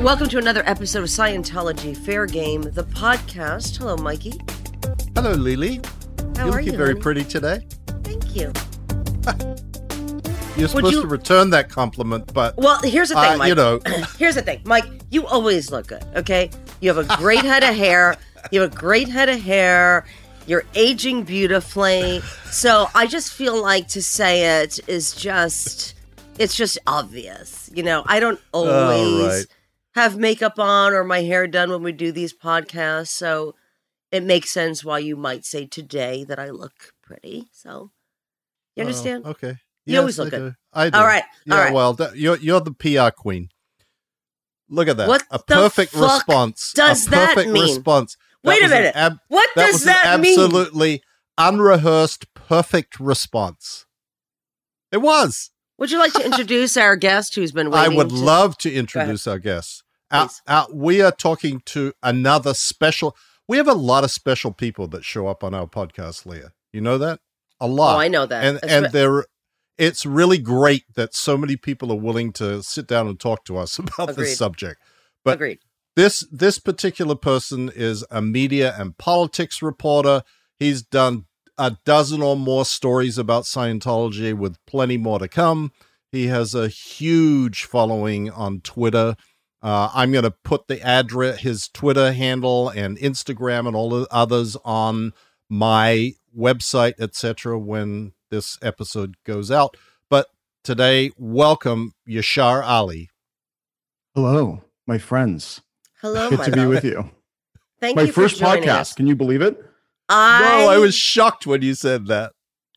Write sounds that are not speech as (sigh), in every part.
welcome to another episode of Scientology Fair Game, the podcast. Hello, Mikey. Hello, Lily. How You're are looking you? very honey? pretty today. Thank you. (laughs) You're supposed you- to return that compliment, but Well, here's the thing, uh, Mike. you know, (clears throat) Here's the thing, Mike. You always look good. Okay, you have a great head of hair. You have a great head of hair. You're aging beautifully. So I just feel like to say it is just, it's just obvious. You know, I don't always right. Have makeup on or my hair done when we do these podcasts. So it makes sense why you might say today that I look pretty. So you oh, understand? Oh, okay. You always Yes, look I good. do. I do. All right, Yeah. all right. Well, that, you're you're the PR queen. Look at that. What a perfect response. does a that perfect mean? response. That Wait a minute. ab- What that does that an mean? absolutely unrehearsed, perfect response. It was. Would you like to introduce our guest who's been waiting? I would to- love to introduce our guest. Please. our- we are talking to another special. We have a lot of special people that show up on our podcast, Leah. You know that a oh, lot. Oh, I know that. and That's and right. they're. It's really great that so many people are willing to sit down and talk to us (laughs) about Agreed. this subject. but- Agreed. This this particular person is a media and politics reporter. He's done a dozen or more stories about Scientology with plenty more to come. He has a huge following on Twitter. Uh, I'm going to put the address, his Twitter handle, and Instagram, and all the others on my website, etc. When this episode goes out. But today, welcome Yashar Ali. Hello, my friends. Hello, Good my to be love. with you. (laughs) Thank my you for first joining podcast. us. Can you believe it? I, Whoa, I was shocked when you said that.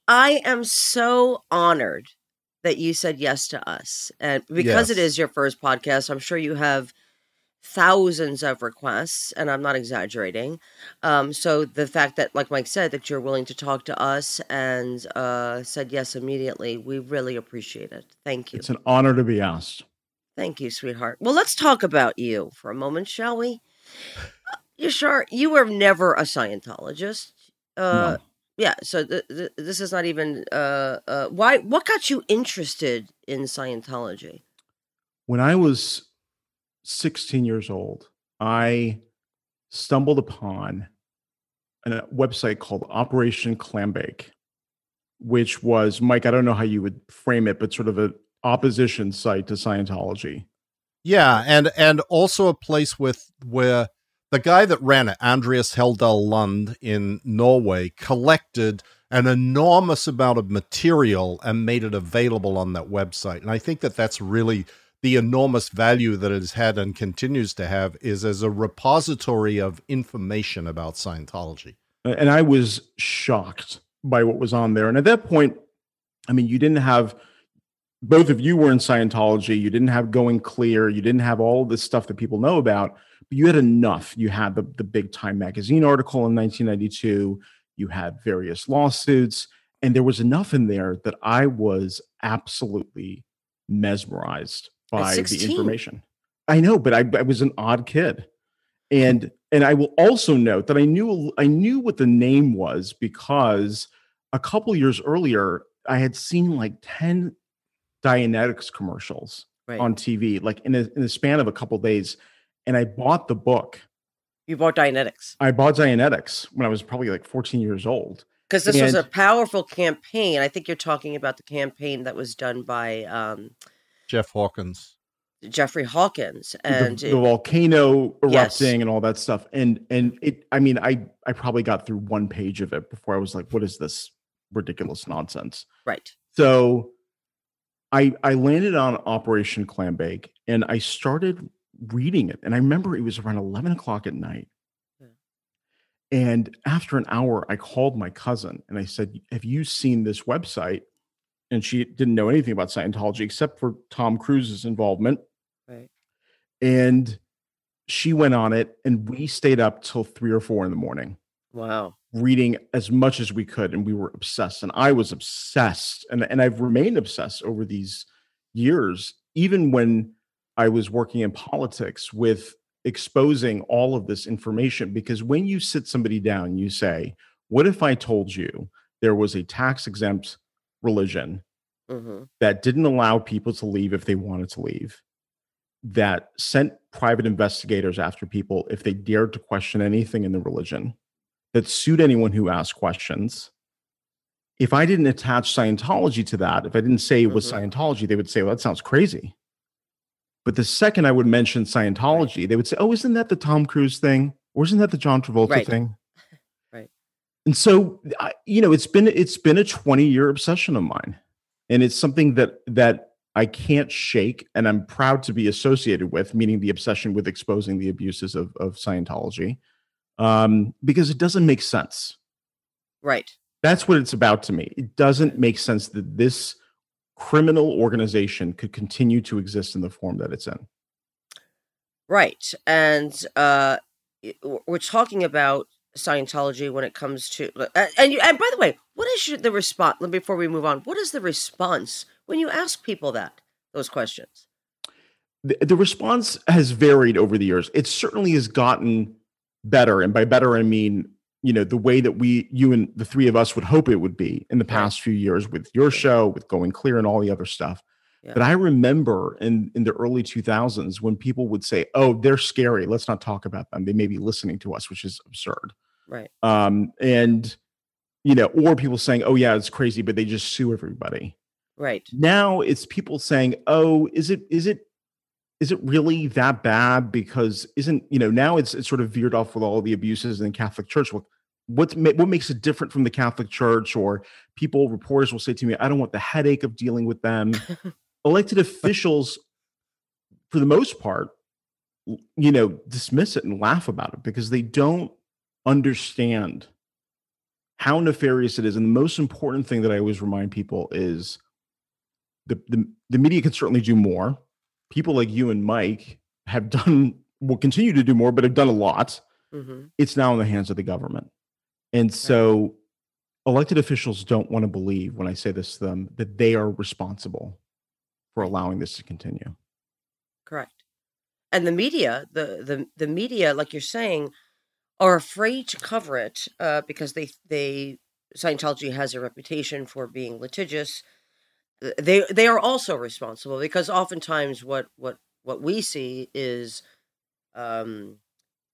I am so honored that you said yes to us, and because it Yes. is your first podcast, I'm sure you have thousands of requests, and I'm not exaggerating. Um, so the fact that, like Mike said, that you're willing to talk to us and uh, said yes immediately, we really appreciate it. Thank you. It's an honor to be asked. Thank you, sweetheart. Well, let's talk about you for a moment, shall we? Uh, You sure you were never a Scientologist? Uh, No. Yeah. So th- th- this is not even. Uh, uh, why? What got you interested in Scientology? When I was 16 years old, I stumbled upon a website called Operation Clambake, which was Mike. I don't know how you would frame it, but sort of an opposition site to Scientology. Yeah, and and also a place with where the guy that ran it, Andreas Heldal Lund in Norway, collected an enormous amount of material and made it available on that website. And I think that that's really the enormous value that it has had and continues to have is as a repository of information about Scientology. and I was shocked by what was on there. And at that point, I mean, you didn't have both of you were in Scientology. You didn't have Going Clear. You didn't have all this stuff that people know about, you had enough. You had the the big Time magazine article in 1992. You had various lawsuits, and there was enough in there that I was absolutely mesmerized by the information. I know, but I, I was an odd kid and and I will also note that I knew I knew what the name was because a couple years earlier I had seen like 10 Dianetics commercials Right. on TV like in a, in the span of a couple days and I bought the book. you bought Dianetics I bought Dianetics when I was probably like 14 years old. because this was a powerful campaign. I think you're talking about the campaign that was done by um, Jeff Hawkins. Jeffrey Hawkins, and the, it- volcano Yes. erupting and all that stuff and and it I mean I I probably got through one page of it before I was like what is this ridiculous nonsense. right. So I I landed on Operation Clambake and I started reading it. And I remember it was around 11 o'clock at night. Yeah. And after an hour, I called my cousin and I said, Have you seen this website? And she didn't know anything about Scientology except for Tom Cruise's involvement. Right. And she went on it and we stayed up till three or four in the morning Wow. reading as much as we could and we were obsessed and i was obsessed and, and i've remained obsessed over these years even when i was working in politics with exposing all of this information because when you sit somebody down you say what if i told you there was a tax exempt religion hmm that didn't allow people to leave if they wanted to leave that sent private investigators after people if they dared to question anything in the religion, that sued anyone who asked questions. If I didn't attach Scientology to that, if I didn't say it was Mhm. Scientology, they would say, well, that sounds crazy. But the second I would mention Scientology, they would say, oh, isn't that the Tom Cruise thing? Or isn't that the John Travolta Right. thing? (laughs) Right. And so, I, you know, it's been it's been a 20 year obsession of mine. And it's something that that I can't shake and I'm proud to be associated with, meaning the obsession with exposing the abuses of, of Scientology. Um, because it doesn't make sense. Right. That's what it's about to me. It doesn't make sense that this criminal organization could continue to exist in the form that it's in. Right. And uh we're talking about Scientology when it comes to uh, and you, and by the way, what is your, the response before we move on? What is the response when you ask people that those questions? the, the response has varied over the years. It certainly has gotten better, and by better I mean you know the way that we, you and the three of us would hope it would be in the past few years with your show, with Going Clear, and all the other stuff. Yeah. But I remember in in the early 2000s when people would say, "Oh, they're scary. Let's not talk about them. They may be listening to us," which is absurd. Right. Um, and you know, or people saying, "Oh, yeah, it's crazy," but they just sue everybody Right. now it's people saying oh is it is it is it really that bad because isn't you know now it's it's sort of veered off with all the abuses in the catholic church. Well what's ma- what makes it different from the catholic church? Or people reporters will say to me i don't want the headache of dealing with them. (laughs) Elected officials for the most part you know dismiss it and laugh about it because they don't understand how nefarious it is. And the most important thing that i always remind people is the, the the media can certainly do more. People like you and Mike have done will continue to do more, but have done a lot. hmm It's now in the hands of the government, and so elected officials don't want to believe when I say this to them that they are responsible for allowing this to continue. Correct. And the media, the the the media, like you're saying, are afraid to cover it uh, because they they Scientology has a reputation for being litigious. They they are also responsible because oftentimes what what what we see is um,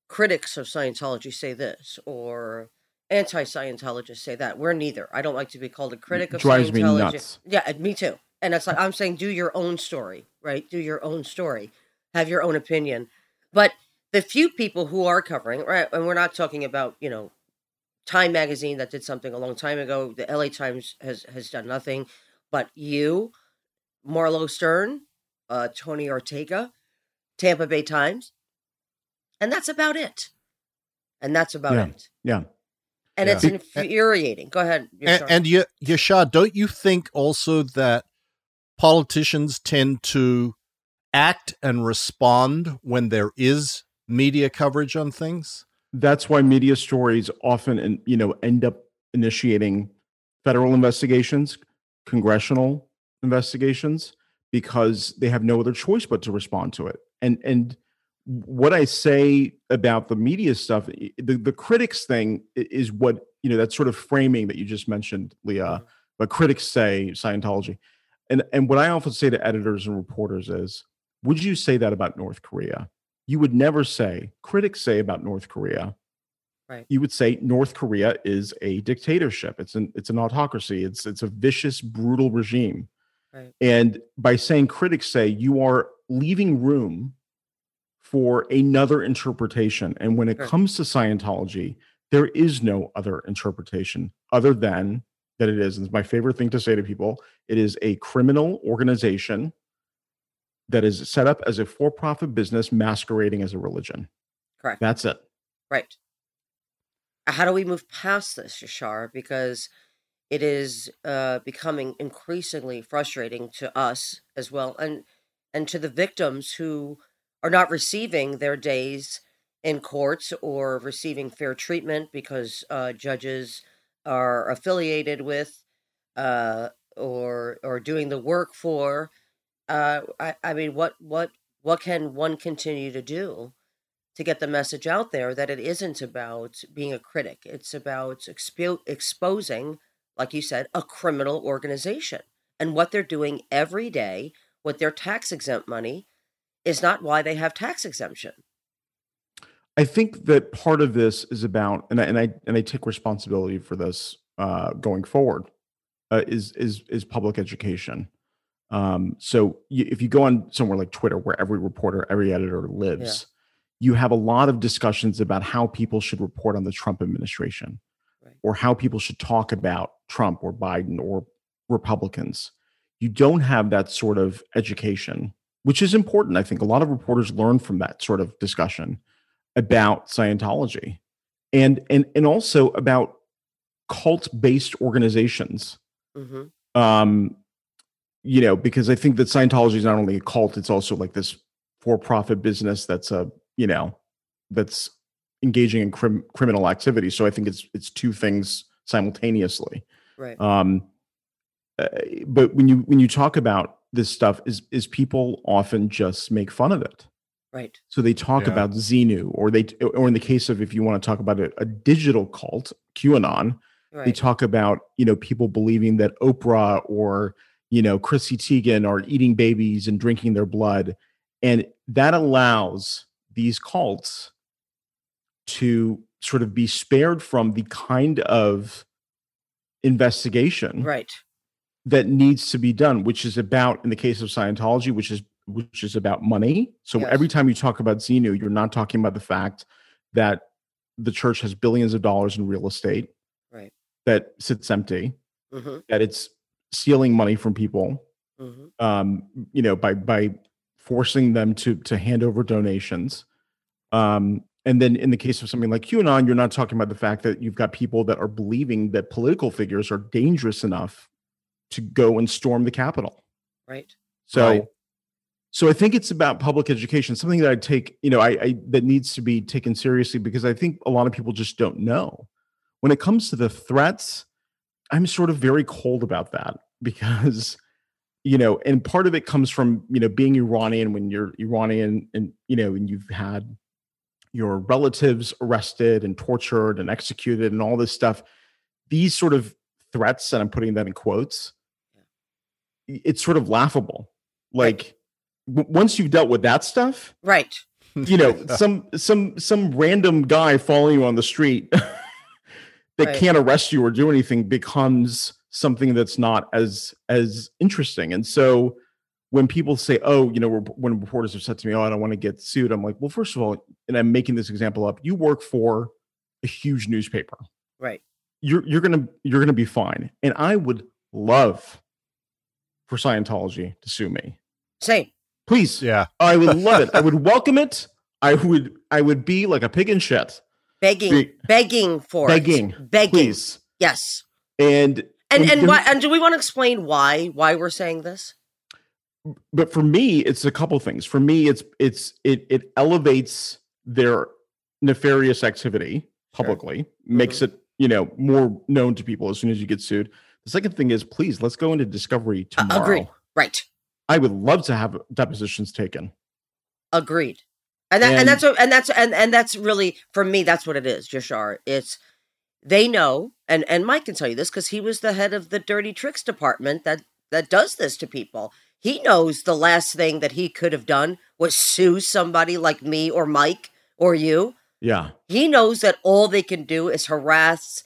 critics of Scientology say this or anti-Scientologists say that. We're neither. I don't like to be called a critic of drives me Scientology. nuts. Yeah, me too. And it's like I'm saying, do your own story, right? Do your own story, have your own opinion. But the few people who are covering, right, and we're not talking about you know, Time Magazine that did something a long time ago. The L.A. Times has has done nothing, but you, Marlow Stern, uh, Tony Ortega, Tampa Bay Times, and that's about it. And that's about Yeah. it. Yeah. And Yeah. it's infuriating. Go ahead. And, Yashar. and Ye- Yashar, don't you think also that politicians tend to act and respond when there is media coverage on things? That's why media stories often you know end up initiating federal investigations, congressional investigations because they have no other choice but to respond to it. And and what I say about the media stuff, the, the critics thing is what, you know, that sort of framing that you just mentioned, Leah, mm-hmm. but critics say Scientology. And and what I often say to editors and reporters is, would you say that about North Korea? You would never say, critics say about North Korea. Right. You would say North Korea is a dictatorship. It's an it's an autocracy. It's it's a vicious, brutal regime. Right. And by saying critics say, you are leaving room for another interpretation. And when it Right. comes to Scientology, there is no other interpretation other than that it is, and it's my favorite thing to say to people, it is a criminal organization that is set up as a for-profit business masquerading as a religion. Correct. That's it. Right. How do we move past this, Yashar? Because it is uh, becoming increasingly frustrating to us as well, and and to the victims who are not receiving their days in courts or receiving fair treatment because uh, judges are affiliated with uh, or or doing the work for. Uh, I, I mean, what what what can one continue to do? To get the message out there that it isn't about being a critic. It's about expo- exposing, like you said, a criminal organization and what they're doing every day with their tax exempt money is not why they have tax exemption. I think that part of this is about, and I and I and I take responsibility for this uh, going forward, uh, is is is public education. Um, so if you go on somewhere like Twitter, where every reporter, every editor lives, you have a lot of discussions about how people should report on the Trump administration, Right. or how people should talk about Trump or Biden or Republicans. You don't have that sort of education, which is important. I think a lot of reporters learn from that sort of discussion about Scientology and and and also about cult-based organizations. hmm Um, you know, because I think that Scientology is not only a cult, it's also like this for-profit business that's a, you know, that's engaging in crim- criminal activity. So I think it's it's two things simultaneously. Right. Um, uh, but when you when you talk about this stuff, is is people often just make fun of it. right. So they talk Yeah. about Xenu, or they, or in the case of if you want to talk about a, a digital cult, QAnon, they talk about you know people believing that Oprah or you know Chrissy Teigen are eating babies and drinking their blood, and that allows these cults to sort of be spared from the kind of investigation Right. that needs to be done, which is about in the case of Scientology, which is which is about money. So Yes. every time you talk about Xenu, you're not talking about the fact that the church has billions of dollars in real estate Right. that sits empty, hmm that it's stealing money from people, hmm um, you know, by by forcing them to to hand over donations. Um, and then in the case of something like QAnon, you're not talking about the fact that you've got people that are believing that political figures are dangerous enough to go and storm the Capitol. Right. So, Right. so I think it's about public education, something that I take, you know, I, I that needs to be taken seriously because I think a lot of people just don't know. When it comes to the threats, I'm sort of very cold about that (laughs) because, you know, and part of it comes from you know being Iranian when you're Iranian and you know and you've had your relatives arrested and tortured and executed and all this stuff. These sort of threats, and I'm putting that in quotes, it's sort of laughable. Like w- once you've dealt with that stuff, Right. you know, (laughs) some some some random guy following you on the street (laughs) that Right. can't arrest you or do anything becomes something that's not as as interesting. And so when people say, "Oh, you know," when reporters have said to me, "Oh, I don't want to get sued," I'm like, "Well, first of all," and I'm making this example up. You work for a huge newspaper. Right. You're you're gonna you're gonna be fine. And I would love for Scientology to sue me. Same. Please, yeah. I would love it. I would (laughs) welcome it. I would I would be like a pig in shit. Begging. Be- begging for Begging, it. Begging. Please. Yes. And And And and why? And do we want to explain why why we're saying this? But for me, it's a couple things. For me, it's it's it it elevates their nefarious activity Sure. publicly, makes it you know more known to people as soon as you get sued. The second thing is, please let's go into discovery Uh, tomorrow. agreed. Right. I would love to have depositions taken. Agreed. And that, and, And- that's what, and that's and and that's really for me that's what it is, Yashar. It's they know and and Mike can tell you this cuz he was the head of the dirty tricks department that that does this to people. He knows the last thing that he could have done was sue somebody like me or Mike or you. Yeah, He knows that all they can do is harass,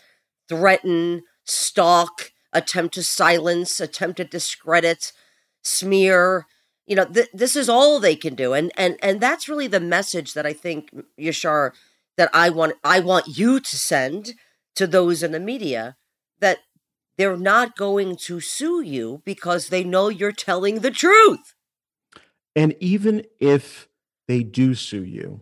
threaten, stalk, attempt to silence, attempt to discredit, smear. You know, th- this is all they can do, and and and that's really the message that I think Yashar that I want I want you to send to those in the media that they're not going to sue you because they know you're telling the truth. and even if they do sue you,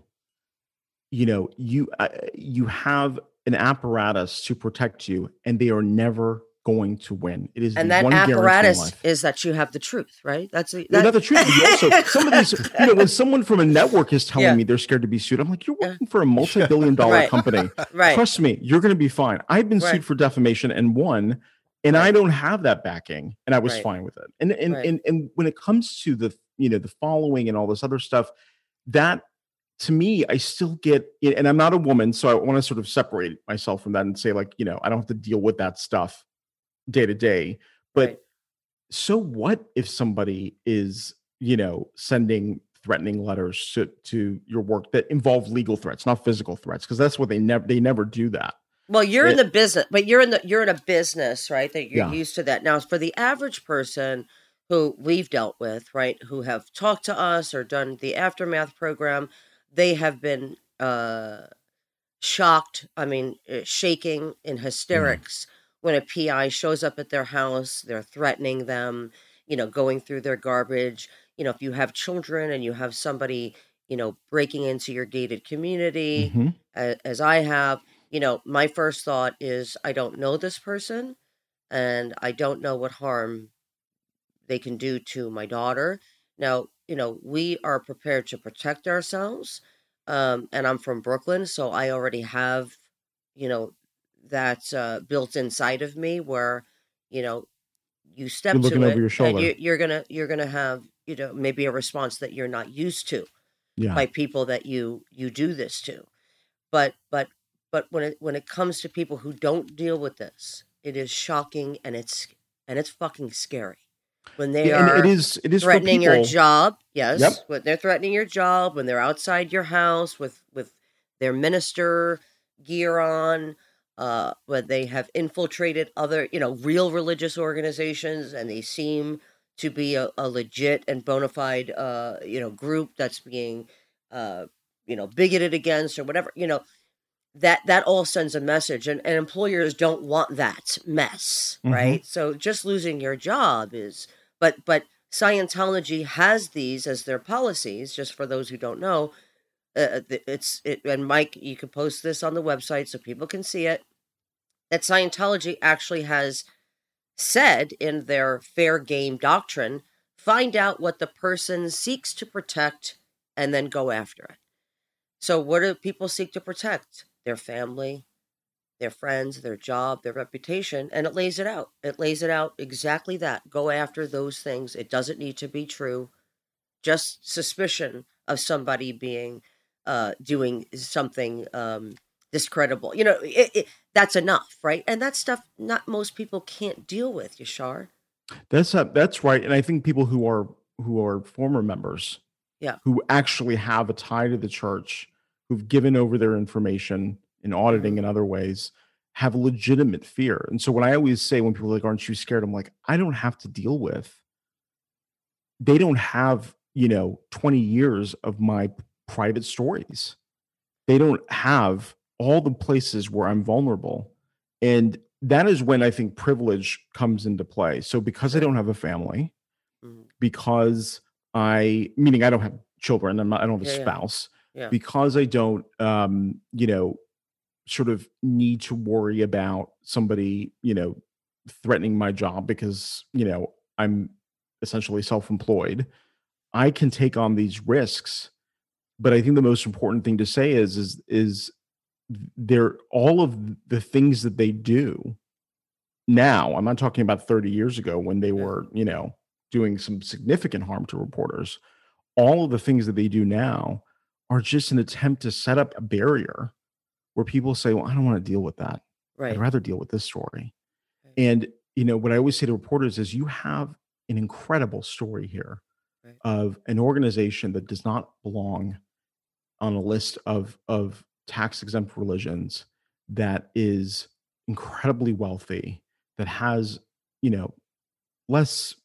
you know you uh, you have an apparatus to protect you, and they are never going to win. It is And that one apparatus is that you have the truth, right? That's a, No, not the truth. also, some of these, you know, when someone from a network is (laughs) telling Yeah. me they're scared to be sued, I'm like, you're working for a multi-billion (laughs) dollar Right. company. (laughs) right. Trust me, you're going to be fine. I've been Right. sued for defamation and won, and I don't have that backing, and I was Right. fine with it. And and, Right. and and when it comes to the you know the following and all this other stuff, that to me, I still get, and I'm not a woman, so I want to sort of separate myself from that and say like, you know, I don't have to deal with that stuff day to day, but Right. so what if somebody is you know sending threatening letters to, to your work that involve legal threats, not physical threats, because that's what they never they never do that. Well, you're it, in the business, but you're in the you're in a business, right? That you're yeah. used to that. Now, for the average person who we've dealt with, right, who have talked to us or done the aftermath program, they have been uh shocked, I mean, uh, shaking in mm. hysterics mm. when a PI shows up at their house, they're threatening them, you know, going through their garbage. You know, if you have children and you have somebody, you know, breaking into your gated community, mm-hmm. as, as I have, you know, my first thought is I don't know this person and I don't know what harm they can do to my daughter. Now, you know, we are prepared to protect ourselves. Um, and I'm from Brooklyn, so I already have, you know, that uh, built inside of me where, you know, you step you're looking to over it your shoulder. and you, you're gonna you're gonna have you know maybe a response that you're not used to yeah. by people that you you do this to but but but when it when it comes to people who don't deal with this it is shocking and it's and it's fucking scary when they yeah, are it is it is threatening your job yes yep. when they're threatening your job when they're outside your house with with their minister gear on uh when they have infiltrated other you know real religious organizations and they seem to be a, a legit and bona fide uh you know group that's being uh you know bigoted against or whatever you know that that all sends a message and, and employers don't want that mess Mhm. right? So just losing your job is but but scientology has these as their policies just for those who don't know. Uh, it's it and mike you can post this on the website so people can see it that scientology actually has said in their fair game doctrine find out what the person seeks to protect and then go after it. So what do people seek to protect their family, their friends, their job, their reputation, and it lays it out. It lays it out exactly that. Go after those things. It doesn't need to be true. Just suspicion of somebody being uh, doing something um, discreditable. You know, it, it, that's enough, right? And that stuff not most people can't deal with, Yashar. That's uh, that's right, and I think people who are who are former members, Yeah. who actually have a tie to the church, who've given over their information in auditing and other ways, have legitimate fear. And so when I always say when people are like, "Aren't you scared?" I'm like, I don't have to deal with. They don't have you know 20 years of my private stories. They don't have all the places where I'm vulnerable, and that is when I think privilege comes into play. So because I don't have a family, Mhm. because I meaning I don't have children, I'm not, I don't have a yeah. spouse, Yeah. Because I don't um, you know, sort of need to worry about somebody, you know, threatening my job because, you know, I'm essentially self-employed. I can take on these risks. But I think the most important thing to say is is is they're all of the things that they do now i'm not talking about 30 years ago when they Yeah. were you know doing some significant harm to reporters all of the things that they do now are just an attempt to set up a barrier where people say well i don't want to deal with that Right. i'd rather deal with this story Right. and you know what i always say to reporters is you have an incredible story here Right. of an organization that does not belong on a list of of tax exempt religions that is incredibly wealthy that has you know less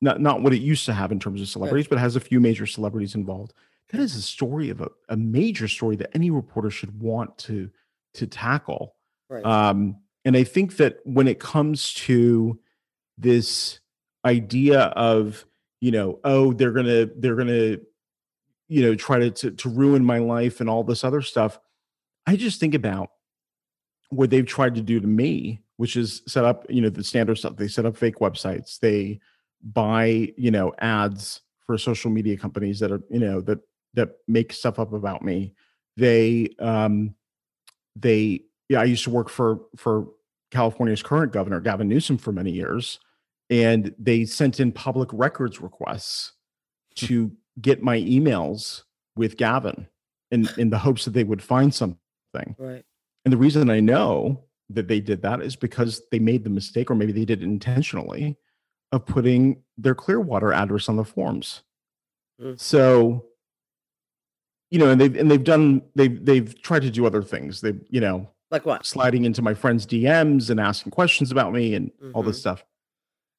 not not what it used to have in terms of celebrities but has a few major celebrities involved that is a story of a, a major story that any reporter should want to to tackle. Right. um and i think that when it comes to this idea of you know oh they're gonna they're gonna you know try to, to to ruin my life and all this other stuff i just think about what they've tried to do to me which is set up you know the standard stuff. They set up fake websites. They buy you know ads for social media companies that are you know that that make stuff up about me they um they yeah i used to work for for california's current governor gavin newsom for many years and they sent in public records requests to get my emails with gavin in in the hopes that they would find something right. and the reason I know that they did that is because they made the mistake, or maybe they did it intentionally, of putting their Clearwater address on the forms. Mm. So, you know, and they've and they've done they've they've tried to do other things. They, you know, Like what? sliding into my friends' DMs and asking questions about me and all this Mhm. stuff.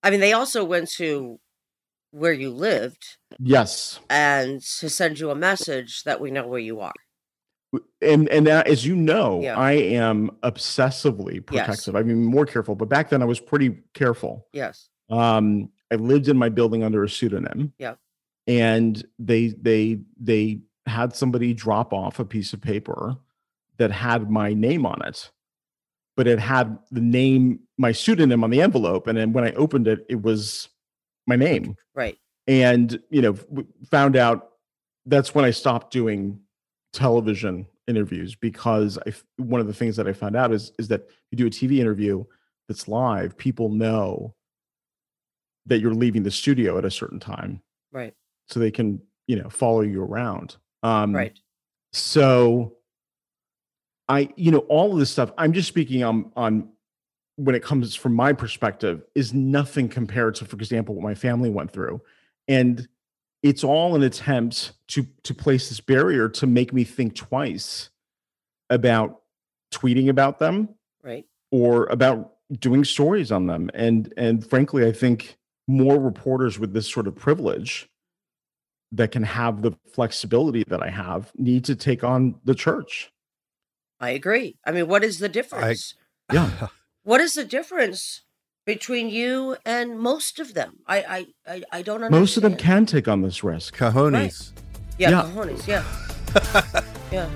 I mean, they also went to where you lived Yes, and to send you a message that we know where you are. and and now, as you know, Yeah. I am obsessively Yes. protective. I mean, more careful. But back then, I was pretty careful. Yes. Um, I lived in my building under a pseudonym. Yeah. And they they they had somebody drop off a piece of paper that had my name on it, but it had the name, my pseudonym on the envelope. And then when I opened it, it was my name. Right. And you know, found out that's when I stopped doing television interviews because I one of the things that I found out is is that you do a TV interview that's live, people know that you're leaving the studio at a certain time Right. so they can you know follow you around um Right. so i you know all of this stuff i'm just speaking on on when it comes from my perspective is nothing compared to for example what my family went through and it's all an attempt to to place this barrier to make me think twice about tweeting about them Right. or about doing stories on them and and frankly i think more reporters with this sort of privilege that can have the flexibility that i have need to take on the church I agree. I mean, what is the difference? yeah (laughs) What is the difference between you and most of them? I I I, I don't understand. most of them can take on this risk Cajones. Yeah, Yeah. cojones. Yeah. (laughs) yeah.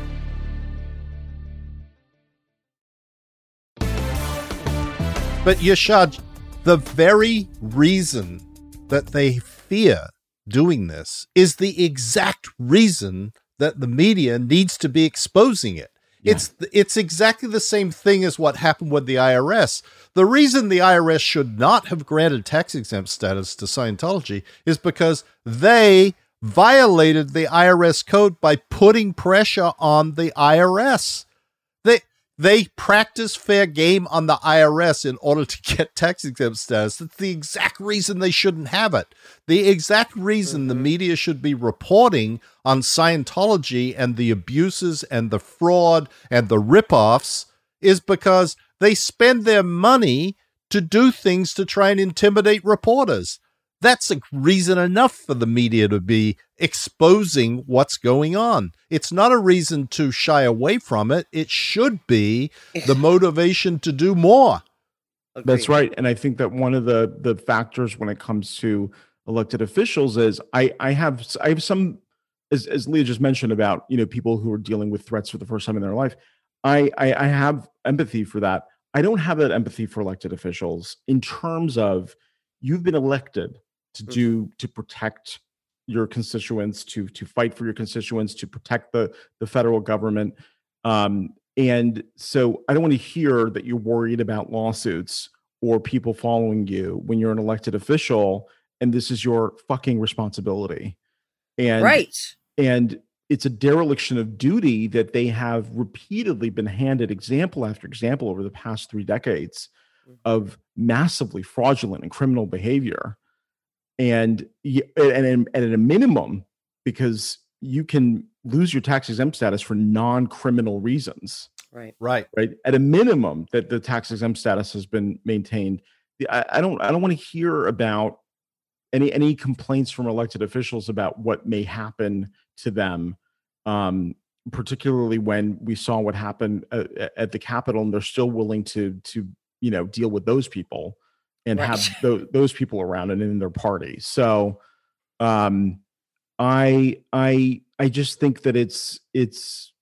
But Yashar, the very reason that they fear doing this is the exact reason that the media needs to be exposing it. It's it's exactly the same thing as what happened with the IRS. The reason the IRS should not have granted tax exempt status to Scientology is because they violated the IRS code by putting pressure on the IRS. They practice fair game on the IRS in order to get tax exempt status. That's the exact reason they shouldn't have it. The exact reason the mm-hmm. media should be reporting on Scientology and the abuses and the fraud and the ripoffs is because they spend their money to do things to try and intimidate reporters. That's a reason enough for the media to be exposing what's going on. It's not a reason to shy away from it. It should be the motivation to do more. That's right. And I think that one of the the factors when it comes to elected officials is I I have s- I have some as as Leah just mentioned about you know people who are dealing with threats for the first time in their life. I I, I have empathy for that. I don't have that empathy for elected officials in terms of you've been elected to Mhm. do to protect your constituents to to fight for your constituents to protect the the federal government um and so i don't want to hear that you're worried about lawsuits or people following you when you're an elected official and this is your fucking responsibility and right. and it's a dereliction of duty that they have repeatedly been handed example after example over the past three decades Mhm. of massively fraudulent and criminal behavior and and, and at a minimum because you can lose your tax exempt status for non-criminal reasons Right. Right. right at a minimum that the tax exempt status has been maintained i, I don't i don't want to hear about any any complaints from elected officials about what may happen to them um particularly when we saw what happened at, at the capitol and they're still willing to to you know deal with those people and have Right. (laughs) tho- those people around and in their party so um i i i just think that it's it's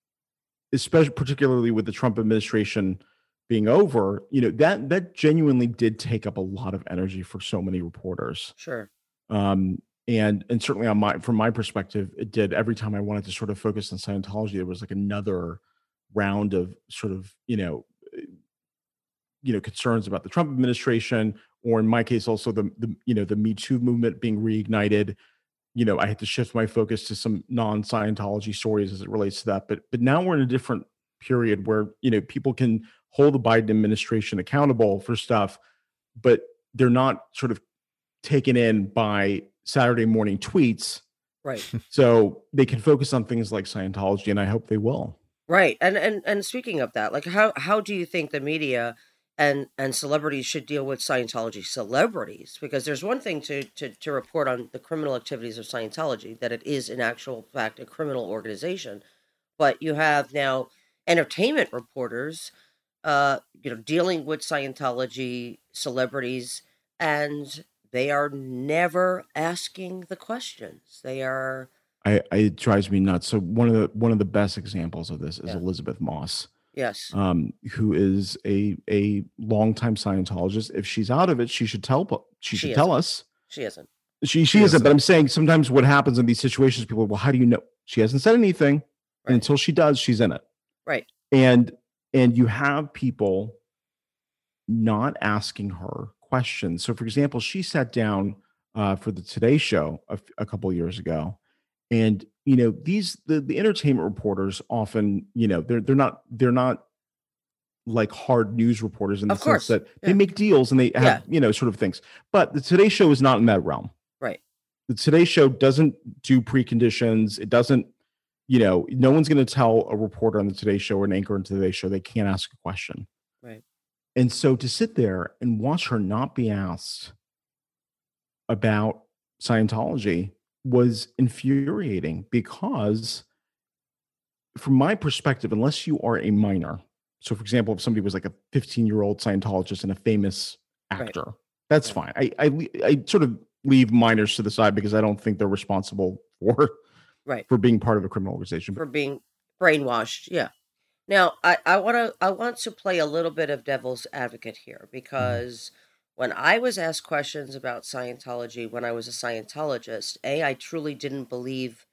especially particularly with the Trump administration being over, you know, that that genuinely did take up a lot of energy for so many reporters. Sure. Um, and and certainly on my from my perspective, it did. Every time I wanted to sort of focus on Scientology, there was like another round of sort of, you know, eh, you know, concerns about the Trump administration, or in my case, also the the you know the Me Too movement being reignited you know, I had to shift my focus to some non-Scientology stories as it relates to that. But but now we're in a different period where you know people can hold the Biden administration accountable for stuff, but they're not sort of taken in by Saturday morning tweets Right. So they can focus on things like Scientology, and I hope they will. Right. And and and speaking of that, like how how do you think the media and and celebrities should deal with Scientology celebrities? Because there's one thing to to to report on the criminal activities of Scientology that it is in actual fact a criminal organization, but you have now entertainment reporters uh you know dealing with Scientology celebrities and they are never asking the questions. They are I, I it drives me nuts. So one of the one of the best examples of this is Yeah. Elisabeth Moss, yes. um, who is a a longtime Scientologist. If she's out of it, she should tell pu- she She should tell us. She isn't. She she She isn't, but isn't. I'm saying sometimes what happens in these situations, people, well, how do you know? She hasn't said anything. Right. And until she does, she's in it. Right. And and you have people not asking her questions. So, for example, she sat down uh, for the Today Show a couple years ago, and you know these the the entertainment reporters often you know they're they're not they're not like hard news reporters in the Of course, sense that yeah. they make deals and they have Yeah. you know sort of things. But the Today Show is not in that realm. Right. The Today Show doesn't do preconditions. It doesn't, you know, no one's going to tell a reporter on the Today Show or an anchor on the Today Show they can't ask a question. Right. And so to sit there and watch her not be asked about Scientology was infuriating because, from my perspective, unless you are a minor, so for example, if somebody was like a 15 year old Scientologist and a famous Right. actor, that's Right. fine. I, I I sort of leave minors to the side because I don't think they're responsible (laughs) for Right. for being part of a criminal organization. for being brainwashed. Yeah. Now, I I want to I want to play a little bit of devil's advocate here mm-hmm. because when I was asked questions about Scientology when I was a Scientologist, a I truly didn't believe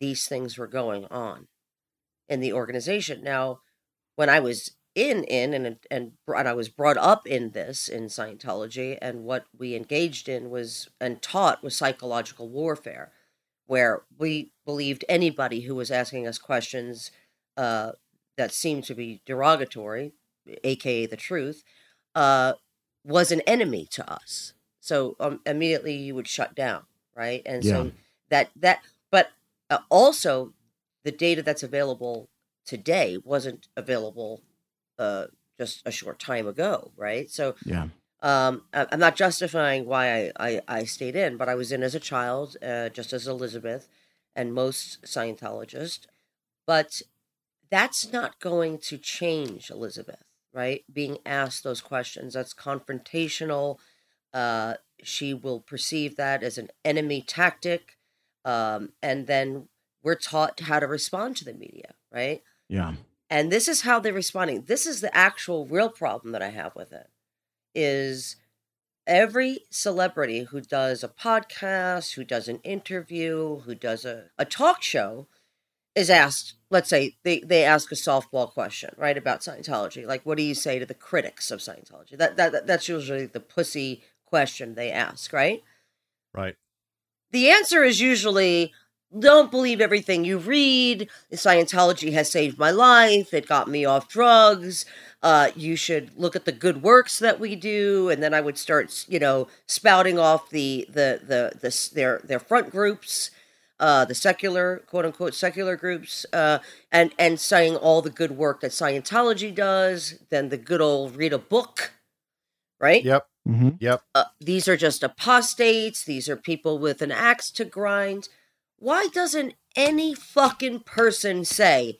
these things were going on in the organization. Now, when I was in in and and and I was brought up in this in Scientology and what we engaged in was and taught was psychological warfare where we believed anybody who was asking us questions uh, that seemed to be derogatory, aka the truth, uh, was an enemy to us. So um, immediately you would shut down, right? And Yeah. so that that, but uh, also the data that's available today wasn't available uh, just a short time ago, right? So Yeah. um, I'm not justifying why I, I, I stayed in, but I was in as a child, uh, just as Elisabeth and most Scientologists. But that's not going to change Elisabeth, right? Being asked those questions, that's confrontational. Uh, she will perceive that as an enemy tactic. Um, and then we're taught how to respond to the media, right? Yeah. and this is how they're responding this is the actual real problem that i have with it is every celebrity who does a podcast who does an interview who does a, a talk show is asked let's say they, they ask a softball question right about scientology like what do you say to the critics of scientology that, that that- that's usually the pussy question they ask right Right. the answer is usually don't believe everything you read. Scientology has saved my life. It got me off drugs. Uh, you should look at the good works that we do, and then I would start, you know, spouting off the the the, the their their front groups, uh, the secular quote unquote secular groups, uh, and and saying all the good work that Scientology does. Then the good old read a book, right? Yep. hmm Yep. uh, these are just apostates. These are people with an axe to grind. Why doesn't any fucking person say,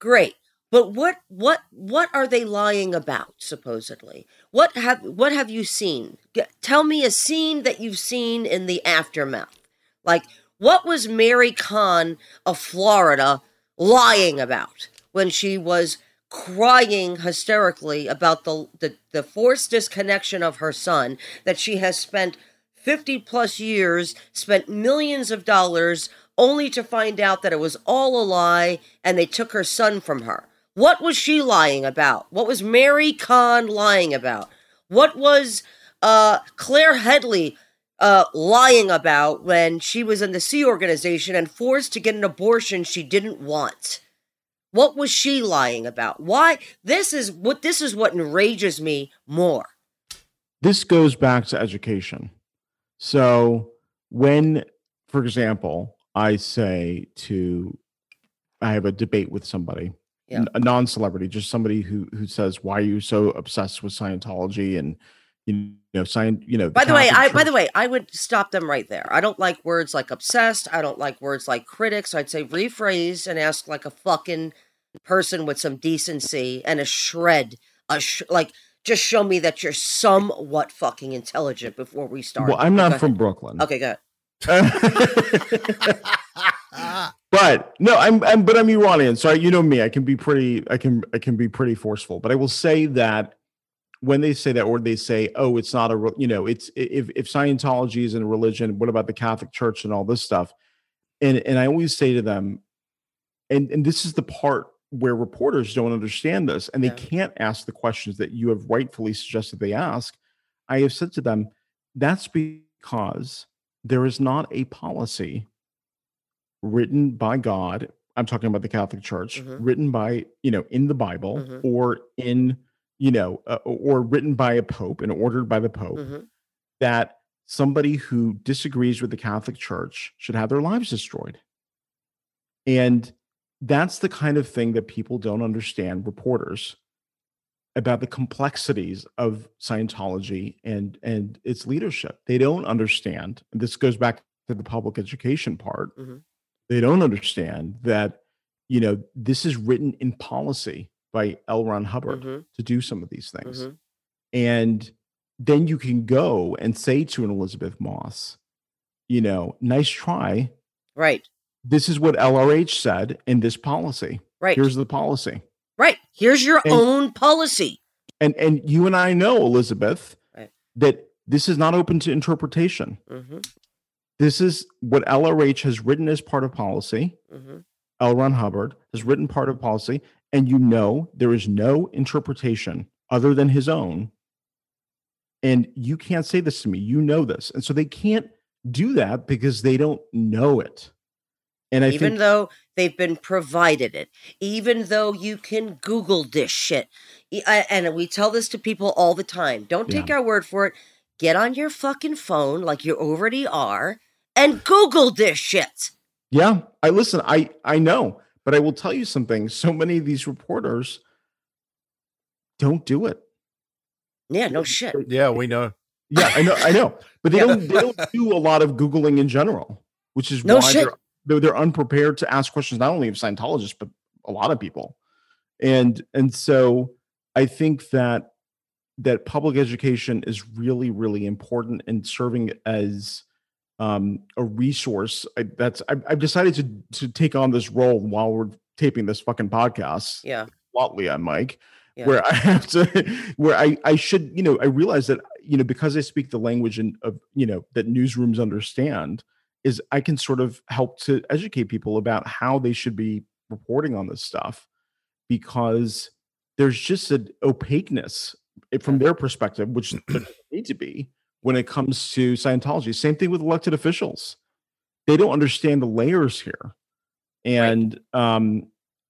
"Great, but what what what are they lying about? Supposedly, what have what have you seen? G- Tell me a scene that you've seen in the aftermath. Like, what was Mary Kahn of Florida lying about when she was crying hysterically about the, the the forced disconnection of her son that she has spent 50 plus years spent millions of dollars only to find out that it was all a lie and they took her son from her? What was she lying about? What was mary kahn lying about? What was uh claire headley uh lying about when she was in the sea organization and forced to get an abortion she didn't want what was she lying about? Why? This is what this is what enrages me more. This goes back to education. So when for example, I say to, I have a debate with somebody, Yeah. a non-celebrity, just somebody who who says, "Why are you so obsessed with Scientology?" and you know, sign, You know, By the way, I by the way, I would stop them right there. I don't like words like obsessed. I don't like words like critics. I'd say rephrase and ask like a fucking person with some decency and a shred, a sh- like just show me that you're somewhat fucking intelligent before we start. Well, I'm Go not ahead. from Brooklyn. Okay, good. (laughs) but no, I'm, I'm but I'm Iranian, so you know me. I can be pretty. I can I can be pretty forceful. But I will say that when they say that, or they say, "Oh, it's not a," you know, it's if if Scientology isn't a religion, what about the Catholic Church and all this stuff? And and I always say to them, and and this is the part where reporters don't understand this, and they Yeah. can't ask the questions that you have rightfully suggested they ask. I have said to them, that's because there is not a policy written by God. I'm talking about the Catholic Church, Mhm. written by, you know, in the Bible Mhm. or in, you know, uh, or written by a pope and ordered by the pope Mhm. that somebody who disagrees with the Catholic Church should have their lives destroyed. And that's the kind of thing that people don't understand, reporters, about the complexities of Scientology and and its leadership. They don't understand. And this goes back to the public education part. Mhm. They don't understand that you know this is written in policy by L. Ron Hubbard Mhm. to do some of these things. Mhm. And then you can go and say to an Elisabeth Moss, you know, nice try. Right. This is what LRH said in this policy. Right. Here's the policy. right. Here's your And- own policy. And and you and I know, Elisabeth, Right. that this is not open to interpretation. hmm This is what LRH has written as part of policy. hmm L. Ron Hubbard has written part of policy, and you know there is no interpretation other than his own. And you can't say this to me. You know this. And so they can't do that because they don't know it. And I even think though they've been provided it, even though you can Google this shit. I- And we tell this to people all the time. Don't take our word for it. Get on your fucking phone like you already are and Google this shit. Yeah, I listen. I I know, but I will tell you something. So many of these reporters don't do it. Yeah, no shit. Yeah, we know. Yeah, I know, I know, but they Yeah. don't. They don't do a lot of googling in general, which is No why shit. they're, they're they're unprepared to ask questions not only of Scientologists but a lot of people, and and so I think that that public education is really really important in serving as um, a resource. I, that's I've, I've decided to to take on this role while we're taping this fucking podcast. Yeah. Watley on Mike, Yeah. where (laughs) I have to, where I I should you know I realize that you know because I speak the language and of you know that newsrooms understand is I can sort of help to educate people about how they should be reporting on this stuff because there's just an opaqueness eh, from their perspective, which there need to be when it comes to Scientology. Same thing with elected officials; they don't understand the layers here, and um,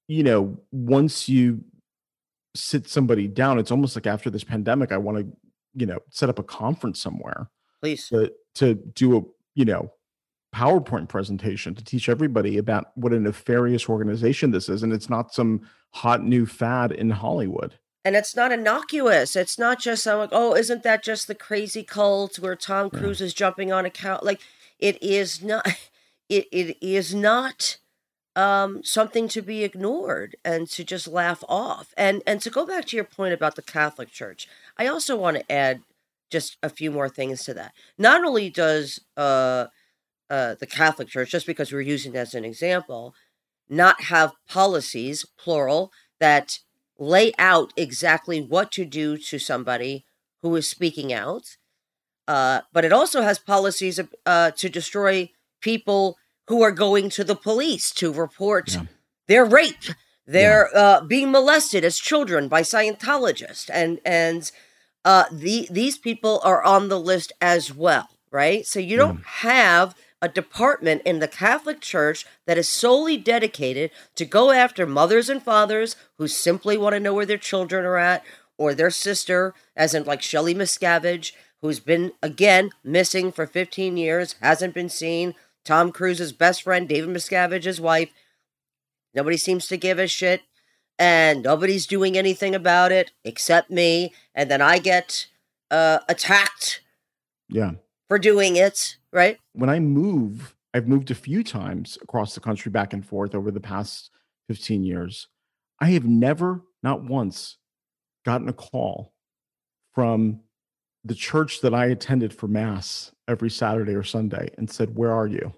you know, once you sit somebody down, it's almost like after this pandemic, I want to, you know, set up a conference somewhere Please. to to do a you know PowerPoint presentation to teach everybody about what a nefarious organization this is, and it's not some hot new fad in Hollywood. And it's not innocuous. It's not just I'm like, oh, isn't that just the crazy cult where Tom Yeah. Cruise is jumping on a couch? Like, it is not. (laughs) It it is not um, something to be ignored and to just laugh off. And and to go back to your point about the Catholic Church, I also want to add just a few more things to that. Not only does uh, uh, the Catholic Church, just because we're using it as an example, not have policies, plural, that lay out exactly what to do to somebody who is speaking out, uh, but it also has policies uh, to destroy people who are going to the police to report Yeah. their rape, their uh, being molested as children by Scientologists, and and uh, the these people are on the list as well, right? So you don't have a department in the Catholic Church that is solely dedicated to go after mothers and fathers who simply want to know where their children are at, or their sister, as in like Shelley Miscavige, who's been again missing for 15 years, hasn't been seen, Tom Cruise's best friend, David Miscavige's wife. Nobody seems to give a shit, and nobody's doing anything about it except me. And then I get uh, attacked Yeah. for doing it, right? When I move, I've moved a few times across the country back and forth over the past 15 years. I have never, not once, gotten a call from the church that I attended for mass every Saturday or Sunday and said, Where are you?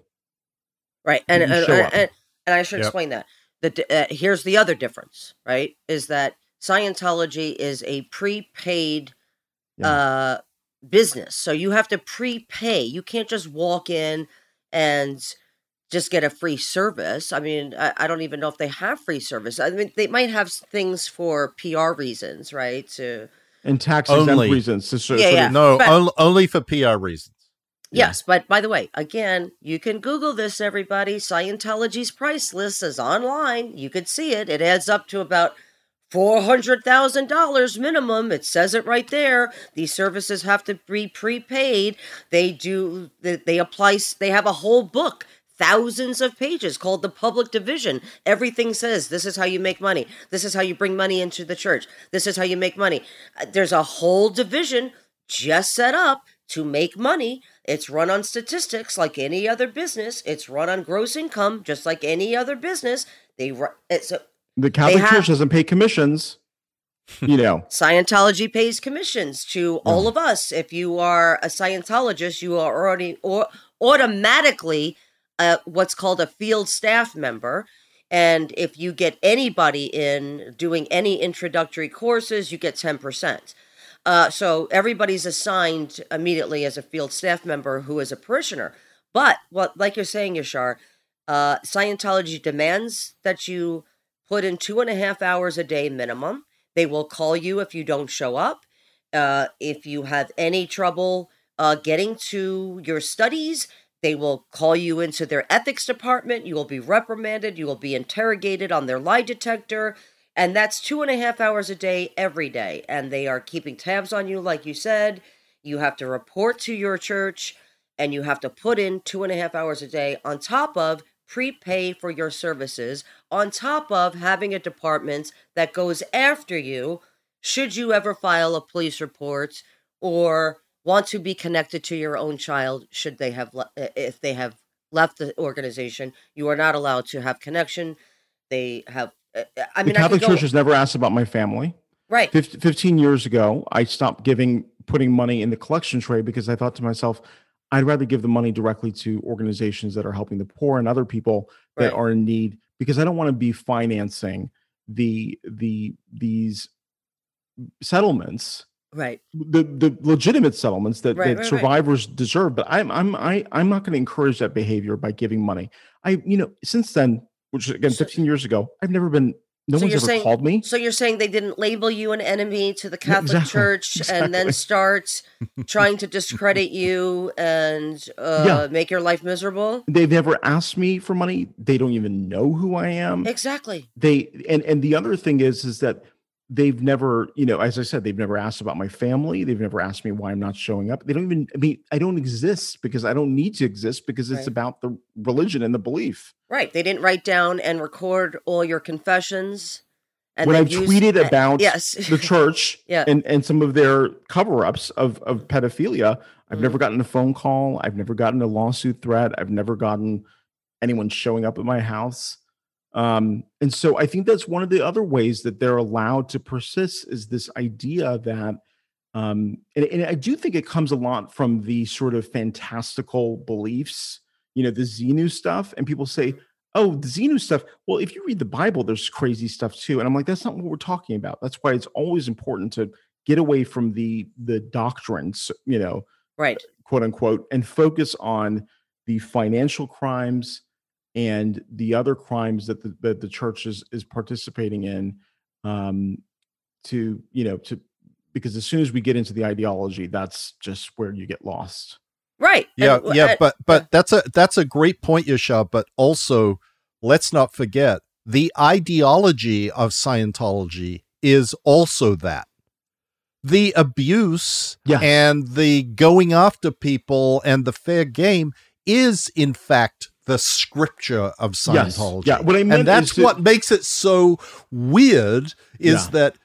Right. And and, show and, and, and I should Yep. explain that. The, d- uh, here's the other difference, right? Is that Scientology is a prepaid Yeah. uh, business. So you have to prepay. You can't just walk in and just get a free service. I mean, I, I don't even know if they have free service. I mean, they might have things for PR reasons, right? To And tax Only. reasons. To sort Yeah, sort yeah. No, But- on- only for PR reasons. Yeah. Yes, but by the way, again, you can Google this, everybody. Scientology's price list is online. You could see it. It adds up to about $400,000 minimum. It says it right there. These services have to be prepaid. They do, they, apply, they have a whole book. Thousands of pages called the public division. Everything says this is how you make money. This is how you bring money into the church. This is how you make money. Uh, There's a whole division just set up to make money. It's run on statistics like any other business. It's run on gross income just like any other business. They it's a, The Catholic have- Church doesn't pay commissions. (laughs) You know, Scientology pays commissions to all of us. If you are a Scientologist, you are already or automatically uh, what's called a field staff member. And if you get anybody in doing any introductory courses, you get 10%. Uh, so everybody's assigned immediately as a field staff member who is a parishioner. But what, like you're saying, Yashar, uh, Scientology demands that you put in two and a half hours a day minimum. They will call you if you don't show up. Uh, if you have any trouble uh, getting to your studies, they will call you into their ethics department. You will be reprimanded. You will be interrogated on their lie detector. And that's two and a half hours a day every day. And they are keeping tabs on you, like you said. You have to report to your church and you have to put in two and a half hours a day on top of prepay for your services, on top of having a department that goes after you should you ever file a police report or want to be connected to your own child should they have le- if they have left the organization you are not allowed to have connection they have uh, i mean the I Catholic could go, Church has never asked about my family. right Fif- 15 years ago, I stopped giving, putting money in the collection tray because I thought to myself, I'd rather give the money directly to organizations that are helping the poor and other people that Right. are in need because I don't want to be financing the the these settlements right the the legitimate settlements that, Right, that right, right. survivors deserve but i'm i'm I, i'm not going to encourage that behavior by giving money i you know since then which again So- 15 years ago i've never been no So one's you're ever saying- called me So you're saying they didn't label you an enemy to the Catholic exactly, Church and then start (laughs) trying to discredit you and uh, Yeah. make your life miserable? they've never asked me for money they don't even know who i am Exactly. they and and the other thing is is that they've never you know as i said they've never asked about my family they've never asked me why i'm not showing up they don't even i mean i don't exist because i don't need to exist because it's Right. about the religion and the belief Right. They didn't write down and record all your confessions. And when i've tweeted about yes. the church (laughs) Yeah. and and some of their cover-ups of of pedophilia i've Mm. never gotten a phone call i've never gotten a lawsuit threat i've never gotten anyone showing up at my house um and so i think that's one of the other ways that they're allowed to persist is this idea that um and, and i do think it comes a lot from the sort of fantastical beliefs you know the xenu stuff and people say oh the xenu stuff well if you read the bible there's crazy stuff too and i'm like that's not what we're talking about that's why it's always important to get away from the the doctrines you know right. quote unquote and focus on the financial crimes and the other crimes that the, that the church is, is participating in um to you know to because as soon as we get into the ideology that's just where you get lost Right. Yeah, And, yeah, uh, but but that's a that's a great point, Yashar. But also, let's not forget the ideology of Scientology is also that the abuse Yes. and the going after people and the fair game is in fact the scripture of Yes. Scientology. Yeah, what I meant and that's what makes it so weird is Yeah. that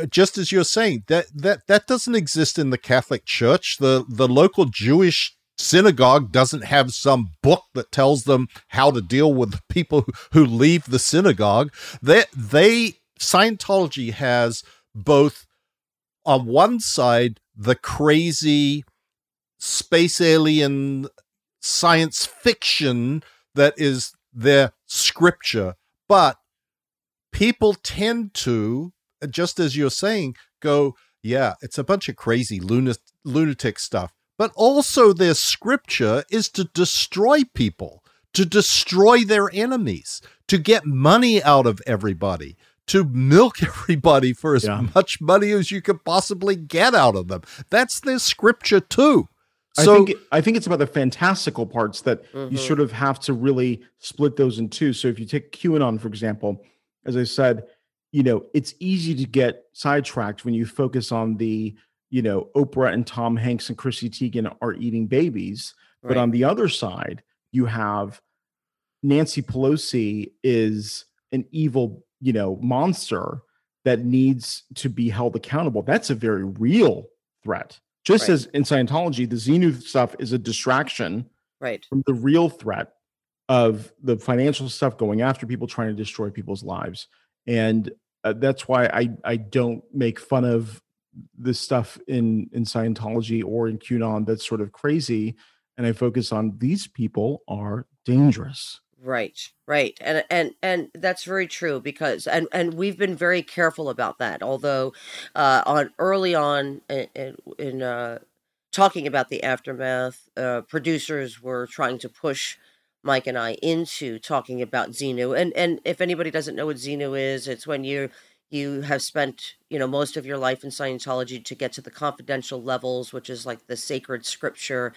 uh, just as you're saying that that that doesn't exist in the Catholic Church. The the local Jewish synagogue doesn't have some book that tells them how to deal with the people who, who leave the synagogue. They they Scientology has both on one side the crazy space alien science fiction that is their scripture, but people tend to, just as you're saying, go, yeah, it's a bunch of crazy lunat- lunatic stuff. But also, their scripture is to destroy people, to destroy their enemies, to get money out of everybody, to milk (laughs) everybody for as Yeah. much money as you could possibly get out of them. That's their scripture, too. So, I think I think it's about the fantastical parts that you Mhm. sort of have to really split those in two. So if you take QAnon, for example, as I said, you know, it's easy to get sidetracked when you focus on the, you know, Oprah and Tom Hanks and Chrissy Teigen are eating babies. But on the other side, you have Nancy Pelosi is an evil, you know, monster that needs to be held accountable. That's a very real threat. Just Right. as in Scientology, the Xenu stuff is a distraction right. from the real threat of the financial stuff going after people trying to destroy people's lives. And uh, that's why I, I don't make fun of this stuff in, in Scientology or in QAnon that's sort of crazy. And I focus on these people are dangerous. Right, right, and and and that's very true because and and we've been very careful about that. Although, uh, on early on in in, uh, talking about the aftermath, uh, producers were trying to push Mike and I into talking about Xenu. And and if anybody doesn't know what Xenu is, it's when you you have spent you know most of your life in Scientology to get to the confidential levels, which is like the sacred scripture,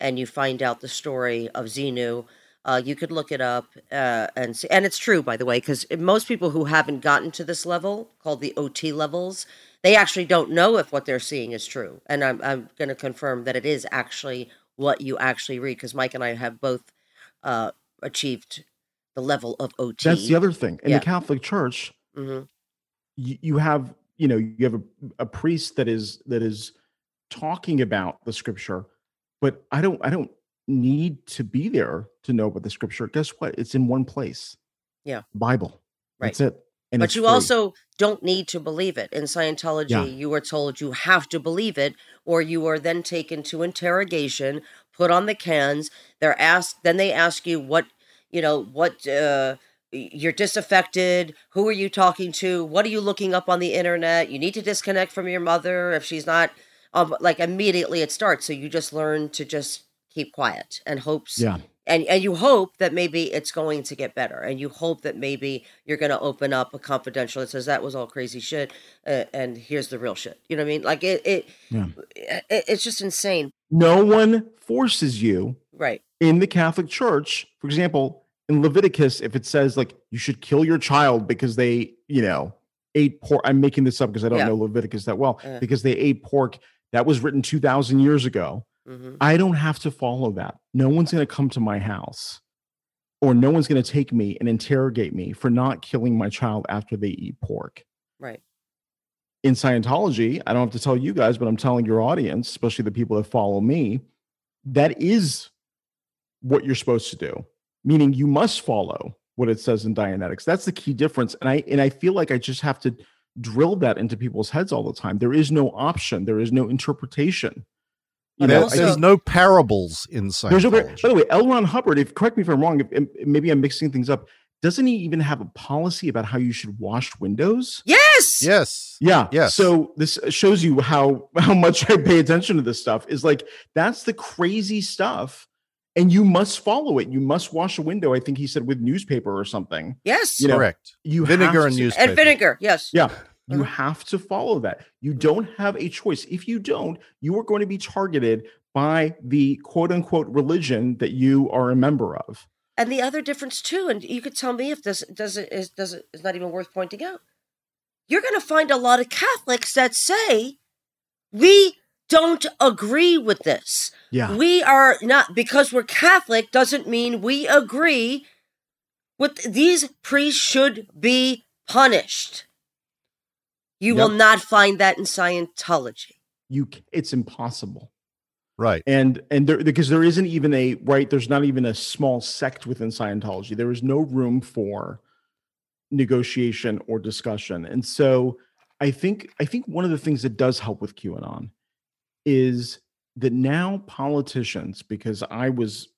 and you find out the story of Xenu. Uh, you could look it up uh, and see, and it's true, by the way, because most people who haven't gotten to this level, called the OT levels, they actually don't know if what they're seeing is true. And I'm I'm going to confirm that it is actually what you actually read, because Mike and I have both uh, achieved the level of OT. That's the other thing. In Yeah. the Catholic Church, hmm you, you have you know you have a, a priest that is that is talking about the scripture but i don't i don't need to be there to know about the scripture guess what it's in one place Yeah. bible Right. that's it and But you free. also don't need to believe it. In Scientology, Yeah. you are told you have to believe it, or you are then taken to interrogation, put on the cans. They're asked, then they ask you what, you know, what, uh, you're disaffected. Who are you talking to? What are you looking up on the internet? You need to disconnect from your mother if she's not, um, like immediately it starts. So you just learn to just keep quiet and hopes yeah and and you hope that maybe it's going to get better and you hope that maybe you're going to open up a confidential that says that was all crazy shit uh, and here's the real shit. You know what i mean? Like it it, Yeah. it it's just insane. No one forces you right. in the catholic church. For example in leviticus if it says like you should kill your child because they you know ate pork i'm making this up because i don't Yeah. know leviticus that well Uh. because they ate pork. That was written 2000 years ago hmm I don't have to follow that. No one's going to come to my house or no one's going to take me and interrogate me for not killing my child after they eat pork. right In Scientology, I don't have to tell you guys, but I'm telling your audience, especially the people that follow me, that is what you're supposed to do. Meaning you must follow what it says in Dianetics. That's the key difference. And I and I feel like I just have to drill that into people's heads all the time. There is no option. There is no interpretation. You know, also- There's no parables in there's over, by the way, L. Ron Hubbard, if correct me if I'm wrong, if, if- maybe I'm mixing things up. Doesn't he even have a policy about how you should wash windows? yes yes. Yeah. Yes. So this shows you how how much I pay attention to this stuff. Is like that's the crazy stuff, and you must follow it. You must wash a window. I think he said with newspaper or something. yes You know, Correct. You Vinegar have and newspaper. and vinegar yes Yeah. You Uh-huh. have to follow that. You don't have a choice. If you don't, you are going to be targeted by the quote unquote religion that you are a member of. and the other difference too and you could tell me if this doesn't is doesn't is not even worth pointing out you're going to find a lot of catholics that say we don't agree with this. Yeah. We are not, because we're Catholic doesn't mean we agree with these priests should be punished. You will not find that in Scientology. You it's impossible. Right. and and there because there isn't even a right there's not even a small sect within scientology there is no room for negotiation or discussion and so i think i think one of the things that does help with qanon is that now politicians because i was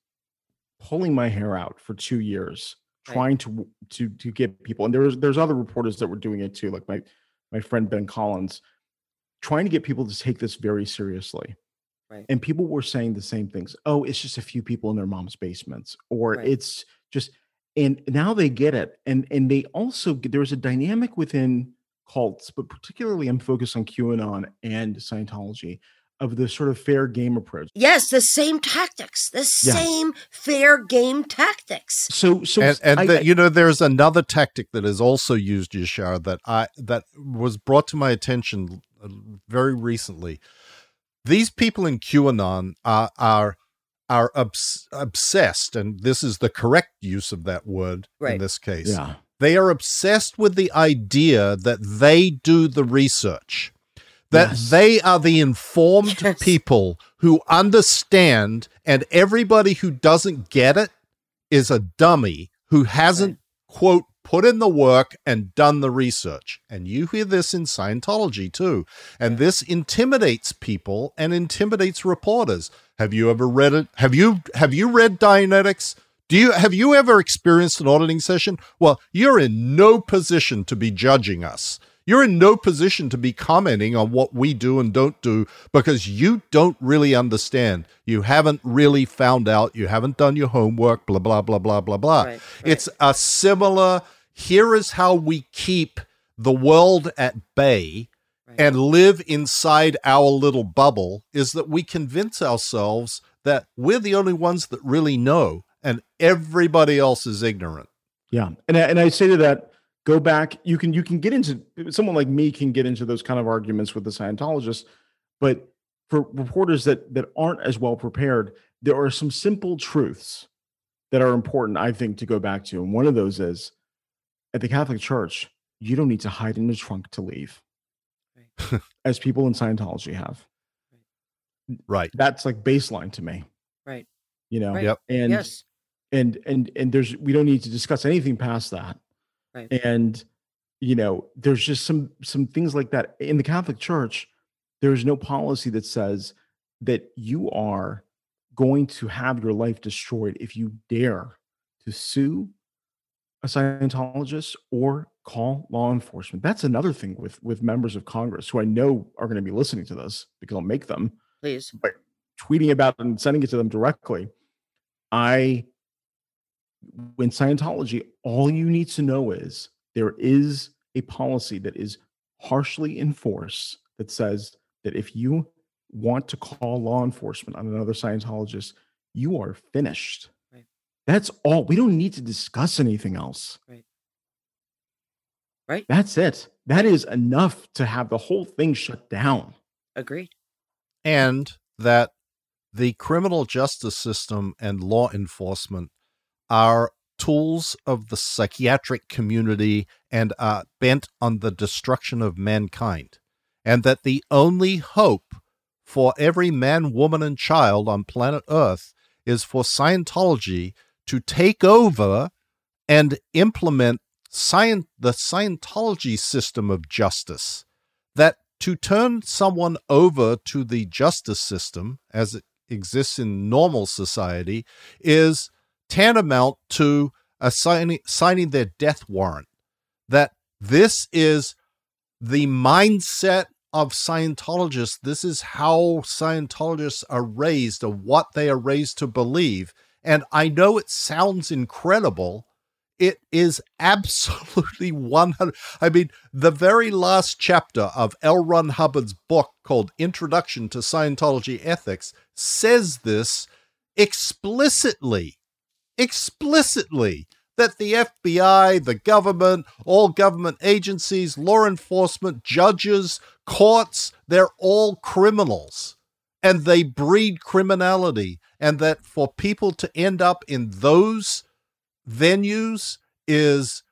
pulling my hair out for two years Right. trying to to to get people and there's there's other reporters that were doing it too like my my friend ben collins trying to get people to take this very seriously Right. and people were saying the same things oh it's just a few people in their mom's basements or Right. it's just and now they get it and and they also there's a dynamic within cults but particularly i'm focused on qanon and scientology of the sort of fair game approach. Yes, the same tactics, the Yeah. same fair game tactics. so so and and I- the, I- you know there's another tactic that is also used yashar that i that was brought to my attention uh, very recently. These people in qanon are are are obs- obsessed and this is the correct use of that word in this case. Yeah. They are obsessed with the idea that they do the research that Yes. they are the informed Yes. people who understand and everybody who doesn't get it is a dummy who hasn't quote put in the work and done the research. And you hear this in scientology too. And this intimidates people and intimidates reporters. Have you ever read it? Have you have you read dianetics? Do you have you ever experienced an auditing session? Well you're in no position to be judging us you're in no position to be commenting on what we do and don't do because you don't really understand. You haven't really found out. You haven't done your homework, blah, blah, blah, blah, blah, blah. Right, right. It's a similar here is how we keep the world at bay Right. and live inside our little bubble is that we convince ourselves that we're the only ones that really know and everybody else is ignorant. Yeah, and I, and I say to that, go back. You can you can get into someone like me can get into those kind of arguments with the Scientologists, but for reporters that that aren't as well prepared, there are some simple truths that are important, I think, to go back to. And one of those is at the Catholic Church, you don't need to hide in the trunk to leave, Right. as people in Scientology have. Right. That's like baseline to me. Right. You know. Right. Yep. And yes. and and and there's we don't need to discuss anything past that Right. and you know there's just some some things like that in the catholic church there's no policy that says that you are going to have your life destroyed if you dare to sue a scientologist or call law enforcement that's another thing with with members of congress who i know are going to be listening to this because i'll make them Please. But tweeting about it and sending it to them directly. I, in Scientology, all you need to know is there is a policy that is harshly enforced that says that if you want to call law enforcement on another Scientologist, you are finished. Right. That's all. We don't need to discuss anything else. Right. Right. That's it. That is enough to have the whole thing shut down. Agreed. and that the criminal justice system and law enforcement are tools of the psychiatric community and are bent on the destruction of mankind, and that the only hope for every man, woman, and child on planet Earth is for Scientology to take over and implement the Scientology system of justice. That to turn someone over to the justice system as it exists in normal society is tantamount to assigning, signing their death warrant. That this is the mindset of Scientologists. This is how Scientologists are raised, or what they are raised to believe. And I know it sounds incredible. It is (laughs) absolutely 100. I mean, the very last chapter of L. Ron Hubbard's book called Introduction to Scientology Ethics says this explicitly. Explicitly that the FBI, the government, all government agencies, law enforcement, judges, courts, they're all criminals and they breed criminality. And that for people to end up in those venues is,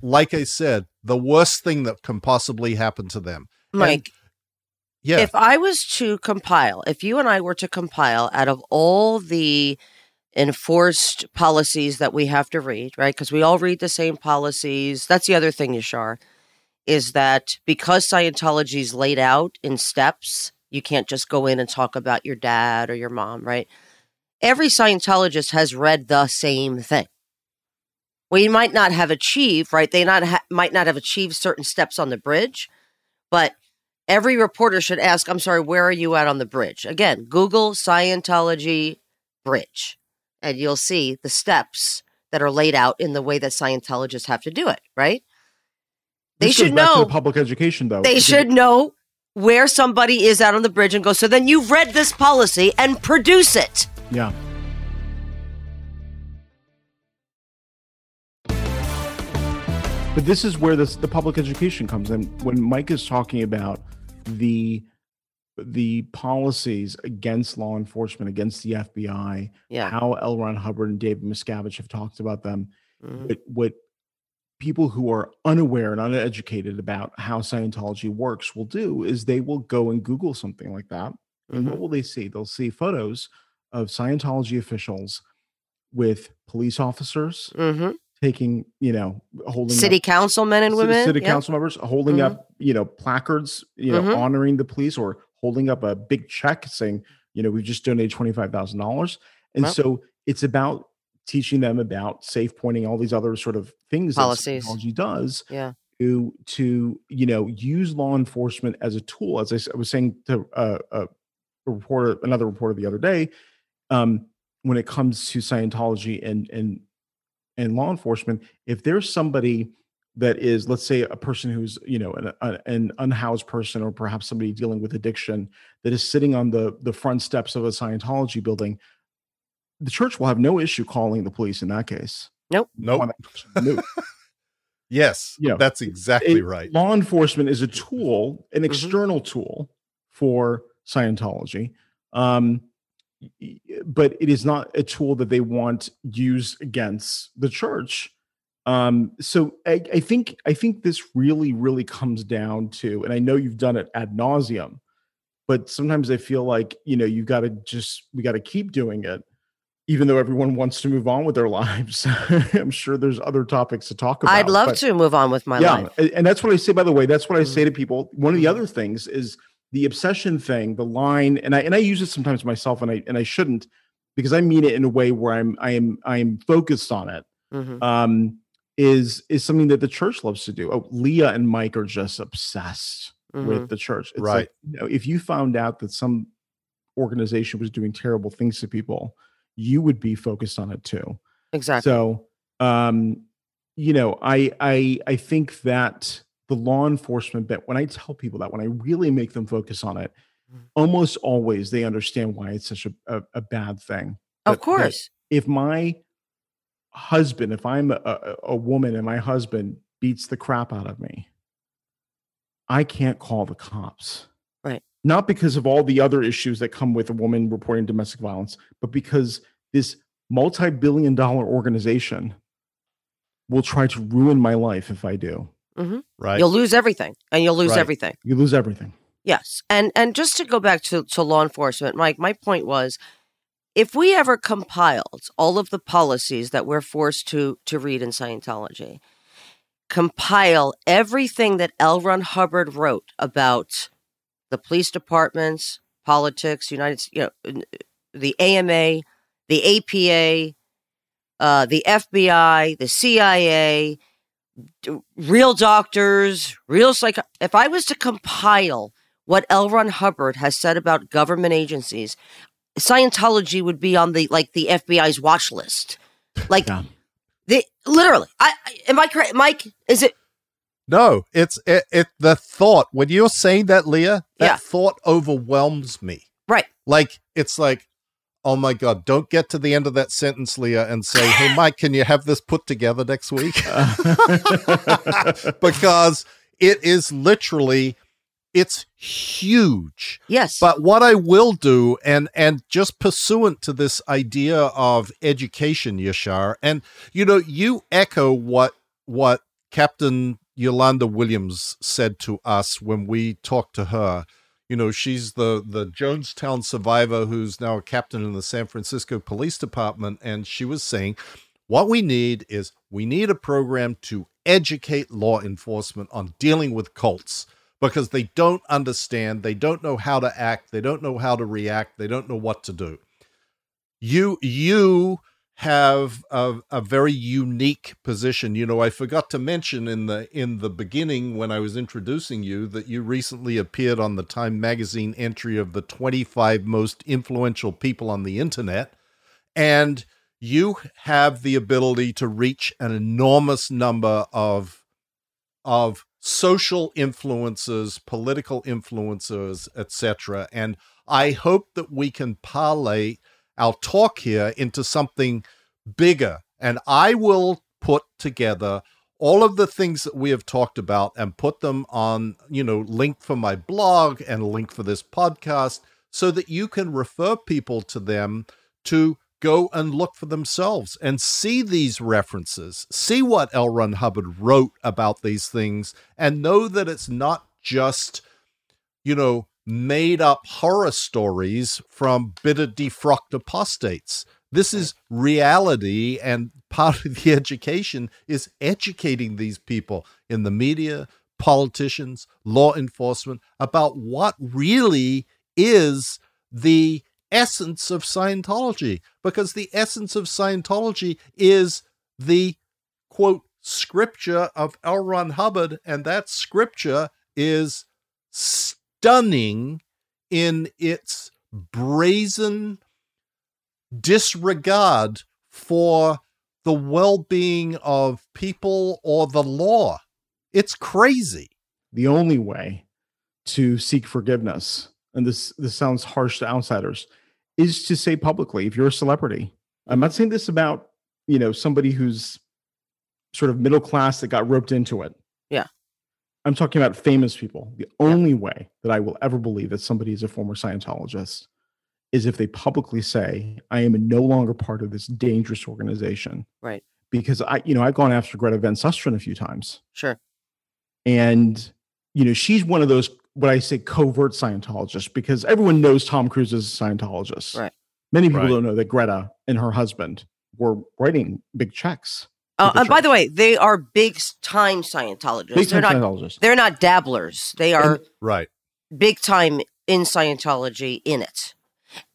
like I said, the worst thing that can possibly happen to them. Mike, And- yeah. if I was to compile, if you and I were to compile out of all the enforced policies that we have to read, right? Because we all read the same policies. That's the other thing, Yashar, is that because Scientology is laid out in steps, you can't just go in and talk about your dad or your mom, right? Every Scientologist has read the same thing. We might not have achieved, right? They not ha- might not have achieved certain steps on the bridge, but every reporter should ask, I'm sorry, where are you at on the bridge? Again, Google Scientology bridge, and you'll see the steps that are laid out in the way that Scientologists have to do it, right? They This should know. public education, though. They should know where somebody is out on the bridge and go, so then you've read this policy and produce it. Yeah. But this is where this the public education comes in. When Mike is talking about the the policies against law enforcement, against the FBI, Yeah. how L. Ron Hubbard and David Miscavige have talked about them, Mhm. what, what people who are unaware and uneducated about how Scientology works will do is they will go and Google something like that. And what Mhm. will they see? They'll see photos of Scientology officials with police officers Mhm. taking, you know, holding City up, councilmen and women. city council members holding Mhm. up, you know, placards, you know, Mhm. honoring the police or holding up a big check saying, you know, we've just donated twenty five thousand dollars. And Well- so it's about teaching them about safe pointing, all these other sort of things Policies. that Scientology does Yeah. to to you know use law enforcement as a tool. As i was saying to uh, a reporter, another reporter the other day, um, when it comes to Scientology and and and law enforcement, if there's somebody that is, let's say, a person who's you know an, an unhoused person or perhaps somebody dealing with addiction that is sitting on the the front steps of a Scientology building, the church will have no issue calling the police in that case. Nope. nope, nope. (laughs) Yes. Yeah. That's exactly it- right. Law enforcement is a tool, an Mhm. external tool for Scientology. Um, but it is not a tool that they want used against the church. Um, so I, I think I think this really, really comes down to, and I know you've done it ad nauseum, but sometimes I feel like you know you got to just we got to keep doing it, even though everyone wants to move on with their (laughs) lives. I'm sure there's other topics to talk about. I'd love but- to move on with my yeah, life. and that's what I say. By the way, that's what I say Mhm. to people. One of the other things is the obsession thing, the line, and I and I use it sometimes myself, and I and I shouldn't because I mean it in a way where I'm I am I am focused on it. Mhm. Um, is is something that the church loves to do. Oh, Leah and Mike are just obsessed Mhm. with the church. It's Right. like, you know, if you found out that some organization was doing terrible things to people, you would be focused on it too. Exactly. So, um, you know, I I I think that the law enforcement bit. When I tell people that, when I really make them focus on it, Mhm. almost always they understand why it's such a a, a bad thing. of that- that course. if my husband, if I'm a, a, a woman and my husband beats the crap out of me, I can't call the cops. Right. Not because of all the other issues that come with a woman reporting domestic violence, but because this multi billion dollar organization will try to ruin my life if I do. Mm-hmm. Right. You'll lose everything, and you'll lose Right. everything. You lose everything. Yes. And and just to go back to, to law enforcement, Mike, my point was if we ever compiled all of the policies that we're forced to to read in Scientology, compile everything that L. Ron Hubbard wrote about the police departments, politics, United you know the AMA, the APA, uh, the FBI, the CIA, real doctors, real psych. If I was to compile what L. Ron Hubbard has said about government agencies, Scientology would be on the like the FBI's watch list. Like Yeah. the literally. I, I am I correct, Mike? Is it No, it's it, it the thought when you're saying that, Leah, that Yeah. thought overwhelms me. right? Like it's like, oh my god, don't get to the end of that sentence, Leah, and say, Hey (laughs) Mike, can you have this put together next week? (laughs) (laughs) because it is literally it's huge. Yes. But what I will do, and and just pursuant to this idea of education, Yashar, and you know, you echo what what Captain Yolanda Williams said to us when we talked to her. You know, she's the the Jonestown survivor who's now a captain in the San Francisco Police Department, and she was saying, what we need is we need a program to educate law enforcement on dealing with cults because they don't understand, they don't know how to act, they don't know how to react, they don't know what to do. You you have a, a very unique position. You know, I forgot to mention in the in the beginning when I was introducing you that you recently appeared on the Time magazine entry of the 25 most influential people on the internet and you have the ability to reach an enormous number of of social influences, political influences, etc. And I hope that we can parlay our talk here into something bigger. And I will put together all of the things that we have talked about and put them on, you know, link for my blog and link for this podcast so that you can refer people to them to go and look for themselves and see these references, see what L. Ron Hubbard wrote about these things, and know that it's not just, you know, made up horror stories from bitter defrocked apostates. This is reality, and part of the education is educating these people in the media, politicians, law enforcement about what really is the essence of Scientology because the essence of Scientology is the quote scripture of L. Ron Hubbard, and that scripture is stunning in its brazen disregard for the well being of people or the law. It's crazy. The only way to seek forgiveness, and this, this sounds harsh to outsiders, is to say publicly if you're a celebrity. I'm not saying this about, you know, somebody who's sort of middle class that got roped into it. Yeah. I'm talking about famous people. The only way that I will ever believe that somebody is a former Scientologist is if they publicly say, I am no longer part of this dangerous organization. Right. Because I, you know, I've gone after Greta Van Susteren a few times. Sure. And, you know, she's one of those what I say covert Scientologist because everyone knows Tom Cruise is a Scientologist. Right. Many people Right. don't know that Greta and her husband were writing big checks. Uh, the and by the way, they are big time Scientologists. Big they're not. Scientologists. They're not dabblers. They are Right. big time in Scientology in it.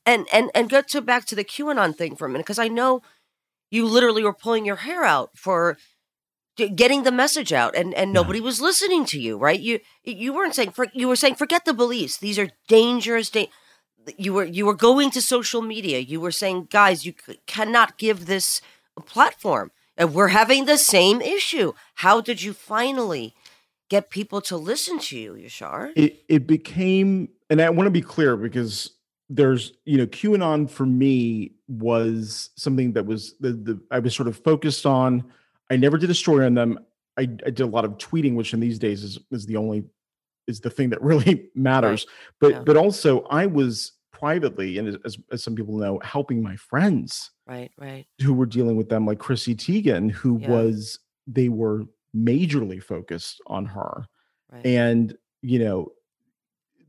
And and and go to back to the QAnon thing for a minute because I know you literally were pulling your hair out for g- getting the message out and and nobody was listening to you, right? You you weren't saying for, you were saying forget the beliefs. These are dangerous da- you were you were going to social media. You were saying guys, you c- cannot give this a platform. And we're having the same issue. How did you finally get people to listen to you, Yashar? it it became and I want to be clear because there's you know QAnon for me was something that was the the I was sort of focused on. I never did a story on them. I, I did a lot of tweeting, which in these days is is the only is the thing that (laughs) really matters. But Yeah. but also I was privately and as as some people know helping my friends Right, right. who were dealing with them like Chrissy Teigen who Yeah. was they were majorly focused on her Right. and you know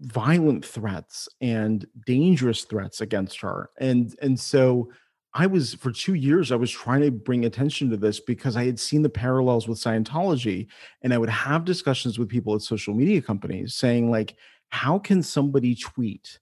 violent threats and dangerous threats against her and and so i was for 2 years i was trying to bring attention to this because i had seen the parallels with scientology and i would have discussions with people at social media companies saying like how can somebody tweet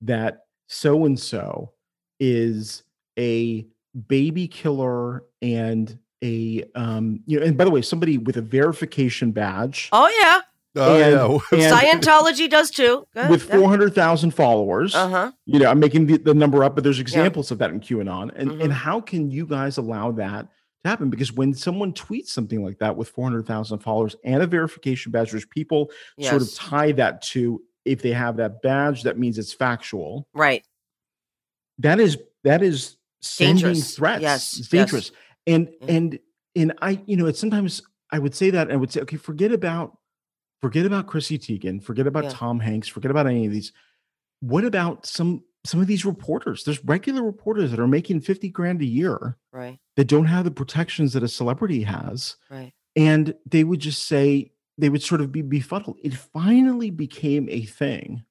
that so and so is a baby killer and a um you know and by the way somebody with a verification badge oh yeah, Oh, And- yeah. and- Scientology does too. with 400,000 followers. Uh huh. You know, I'm making the, the number up, but there's examples of that in QAnon. And Mhm. and how can you guys allow that to happen? Because when someone tweets something like that with 400,000 followers and a verification badge, which people Yes. sort of tie that to if they have that badge, that means it's factual. right. That is that is sending Dangerous. threats. Yes, It's yes. dangerous. And Mhm. and and I, you know, it's sometimes I would say that and I would say, okay, forget about forget about Chrissy Teigen, forget about Yeah. Tom Hanks, forget about any of these. What about some some of these reporters? There's regular reporters that are making 50 grand a year Right. that don't have the protections that a celebrity has. Right. And they would just say, they would sort of be befuddled. It finally became a thing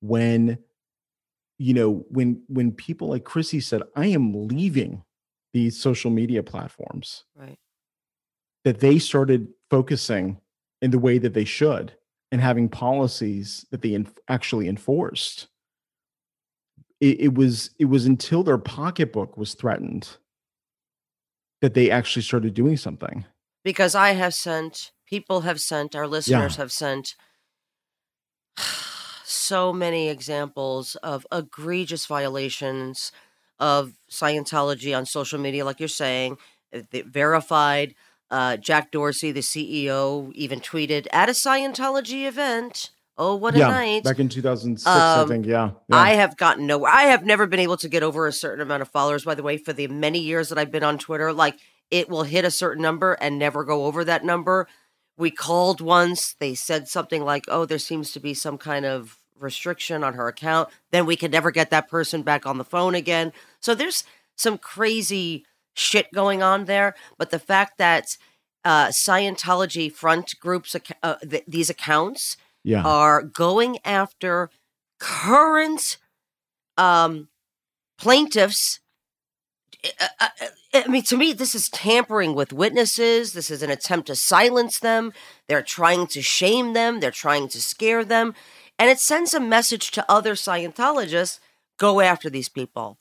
when, you know, when when people like Chrissy said, I am leaving these social media platforms, Right. that they started focusing in the way that they should and having policies that they actually enforced. It, it was it was until their pocketbook was threatened that they actually started doing something. because I have sent, people have sent, our listeners have sent (sighs) so many examples of egregious violations of Scientology on social media, like you're saying, uh, verified. Uh, Jack Dorsey, the CEO, even tweeted at a Scientology event. Oh, what a yeah, night! back in 2006, I Um, think. Yeah, yeah. I have gotten nowhere. I have never been able to get over a certain amount of followers, by the way, for the many years that I've been on Twitter. Like it will hit a certain number and never go over that number. We called once. They said something like, oh, there seems to be some kind of restriction on her account. Then we could never get that person back on the phone again. So there's some crazy shit going on there. But the fact that uh, Scientology front groups, uh, th- these accounts, yeah. are going after current um, plaintiffs. I- I I mean, to me, this is tampering with witnesses. This is an attempt to silence them. They're trying to shame them. They're trying to scare them. And it sends a message to other Scientologists go after these people,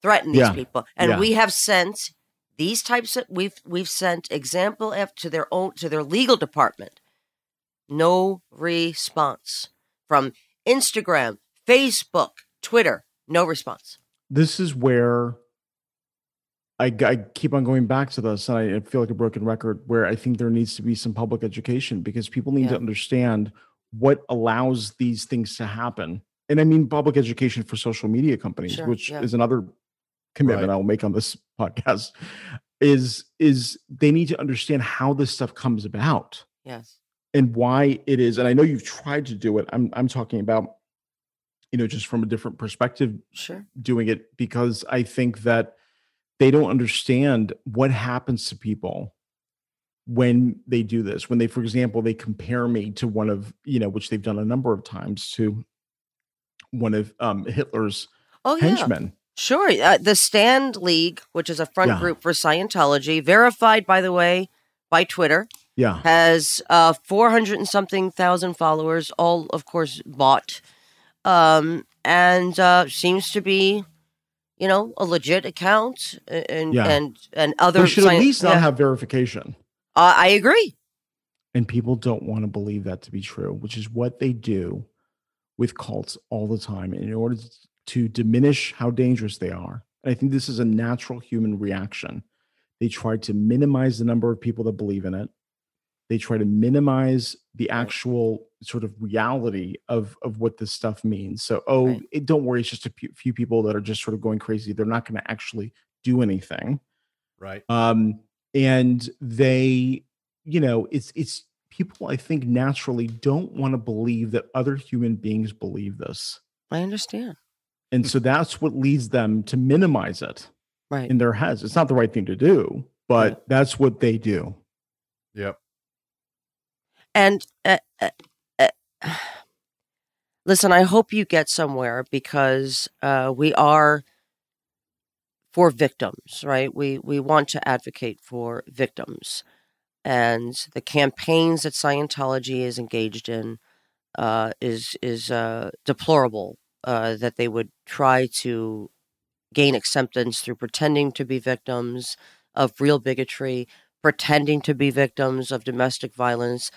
threaten these Yeah. people. And Yeah. we have sent these types of we've we've sent example F to their own to their legal department no response from Instagram, Facebook, Twitter. No response. this is where I, I keep on going back to this, and I, I feel like a broken record. Where I think there needs to be some public education because people need to understand what allows these things to happen. And I mean public education for social media companies, Sure, which yeah. is another commitment Right. I'll make on this podcast. Is is they need to understand how this stuff comes about Yes. and why it is. And I know you've tried to do it. I'm I'm talking about, you know, just from a different perspective Sure. doing it because I think that they don't understand what happens to people when they do this. When they, for example, they compare me to one of, you know, which they've done a number of times to one of um, Hitler's Oh, yeah. Sure. Uh, the Stand League, which is a front Yeah. group for Scientology, verified, by the way, by Twitter, Yeah. has uh, 400 and something thousand followers, all, of course, bought, um, and uh, seems to be, you know, a legit account. And Yeah. and and other. They should at least not yeah. have verification. Uh, I agree. And people don't want to believe that to be true, which is what they do with cults all the time. And in order to diminish how dangerous they are, and I think this is a natural human reaction, they try to minimize the number of people that believe in it. They try to minimize the actual sort of reality of, of what this stuff means. So, oh, Right. it, don't worry, it's just a few, few people that are just sort of going crazy. They're not going to actually do anything Right. um and they you know it's it's people i think naturally don't want to believe that other human beings believe this I understand. And so that's what leads them to minimize it Right. in their heads it's not the right thing to do but Right. that's what they do Yep. And uh, uh, uh, listen, I hope you get somewhere because uh, we are for victims, right? We we want to advocate for victims, and the campaigns that Scientology is engaged in uh, is is uh, deplorable. Uh, that they would try to gain acceptance through pretending to be victims of real bigotry, pretending to be victims of domestic violence,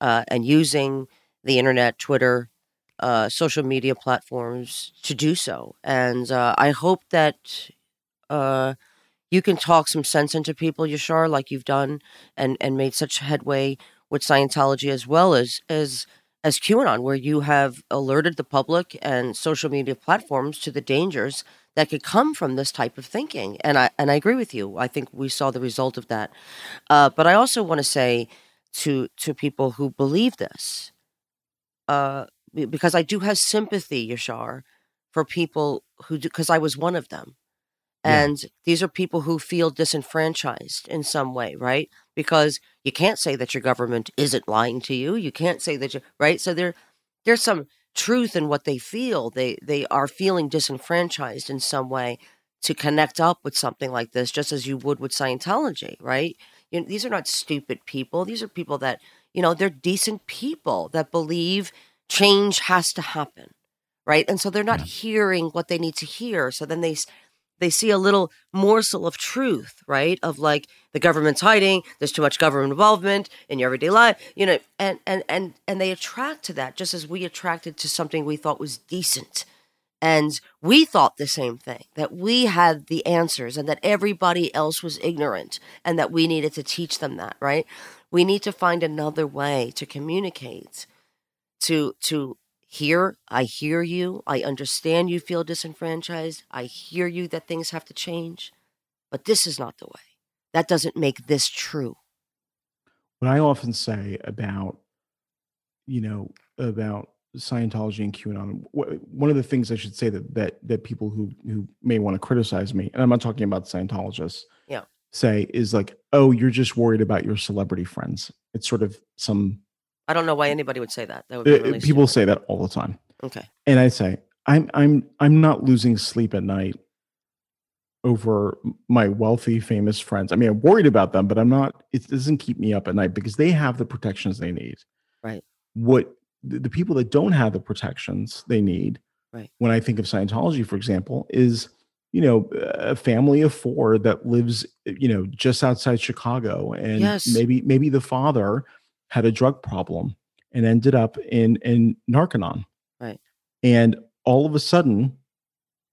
uh, and using the internet, Twitter, uh, social media platforms to do so. And uh, I hope that uh, you can talk some sense into people, Yashar, like you've done, and and made such headway with Scientology as well as as as QAnon, where you have alerted the public and social media platforms to the dangers that could come from this type of thinking. And I and I agree with you. I think we saw the result of that. Uh, but I also want to say to to people who believe this. Uh, because I do have sympathy, Yashar, for people who do, because I was one of them. Yeah. And these are people who feel disenfranchised in some way, right? Because you can't say that your government isn't lying to you. You can't say that you right. So there, there's some truth in what they feel. They they are feeling disenfranchised in some way to connect up with something like this, just as you would with Scientology, right? You know, these are not stupid people. These are people that you know they're decent people that believe change has to happen, right? And so they're not Yeah. hearing what they need to hear. So then they they see a little morsel of truth, right? Of like the government's hiding, there's too much government involvement in your everyday life, you know, and and and and they attract to that just as we attracted to something we thought was decent. And we thought the same thing that we had the answers and that everybody else was ignorant and that we needed to teach them that, right? We need to find another way to communicate to to hear I hear you, I understand you feel disenfranchised, I hear you that things have to change, but this is not the way. That doesn't make this true. what I often say about, you know, about Scientology and QAnon. One of the things I should say that that that people who who may want to criticize me, and I'm not talking about Scientologists, Yeah. say is like, oh, you're just worried about your celebrity friends. It's sort of some I don't know why anybody would say that. That would be really people stupid. say that all the time, Okay. and I say, I'm I'm I'm not losing sleep at night over my wealthy, famous friends. I mean, I'm worried about them, but I'm not. It doesn't keep me up at night because they have the protections they need. Right. What the, the people that don't have the protections they need, Right. when I think of Scientology, for example, is you know a family of four that lives you know just outside Chicago, and Yes. maybe maybe the father had a drug problem and ended up in in Narconon. Right. And all of a sudden,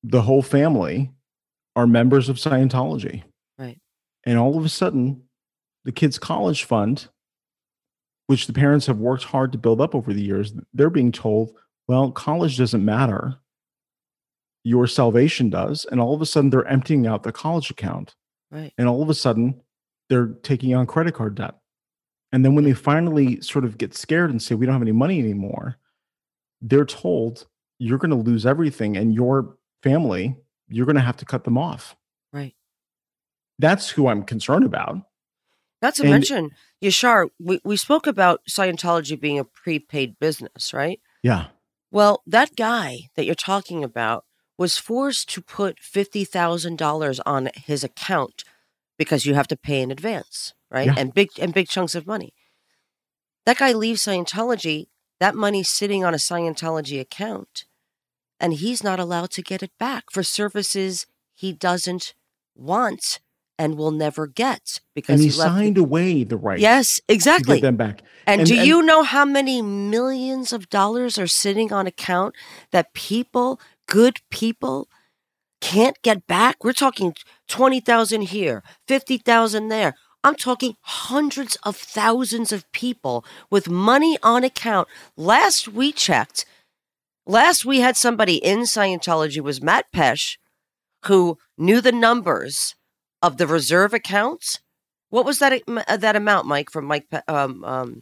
the whole family are members of Scientology. Right. And all of a sudden, the kids' college fund, which the parents have worked hard to build up over the years, they're being told, well, college doesn't matter. Your salvation does. And all of a sudden, they're emptying out their college account. Right. And all of a sudden, they're taking on credit card debt. And then when they finally sort of get scared and say, we don't have any money anymore, they're told, you're going to lose everything. And your family, you're going to have to cut them off. Right. That's who I'm concerned about. Not to And- mention, Yashar, we, we spoke about Scientology being a prepaid business, right? Yeah. Well, that guy that you're talking about was forced to put $50,000 on his account because you have to pay in advance, right? Yeah. And big and big chunks of money. That guy leaves Scientology, that money's sitting on a Scientology account, and he's not allowed to get it back for services he doesn't want and will never get because And he he left the- signed away the right Yes, to exactly. get them back. And, And- do and- you know how many millions of dollars are sitting on account that people, good people, can't get back? We're talking 20,000 here, 50,000 there. I'm talking hundreds of thousands of people with money on account. Last we checked, last we had somebody in Scientology was Mat Pesch, who knew the numbers of the reserve accounts. What was that uh, that amount, Mike, from Mike um, um,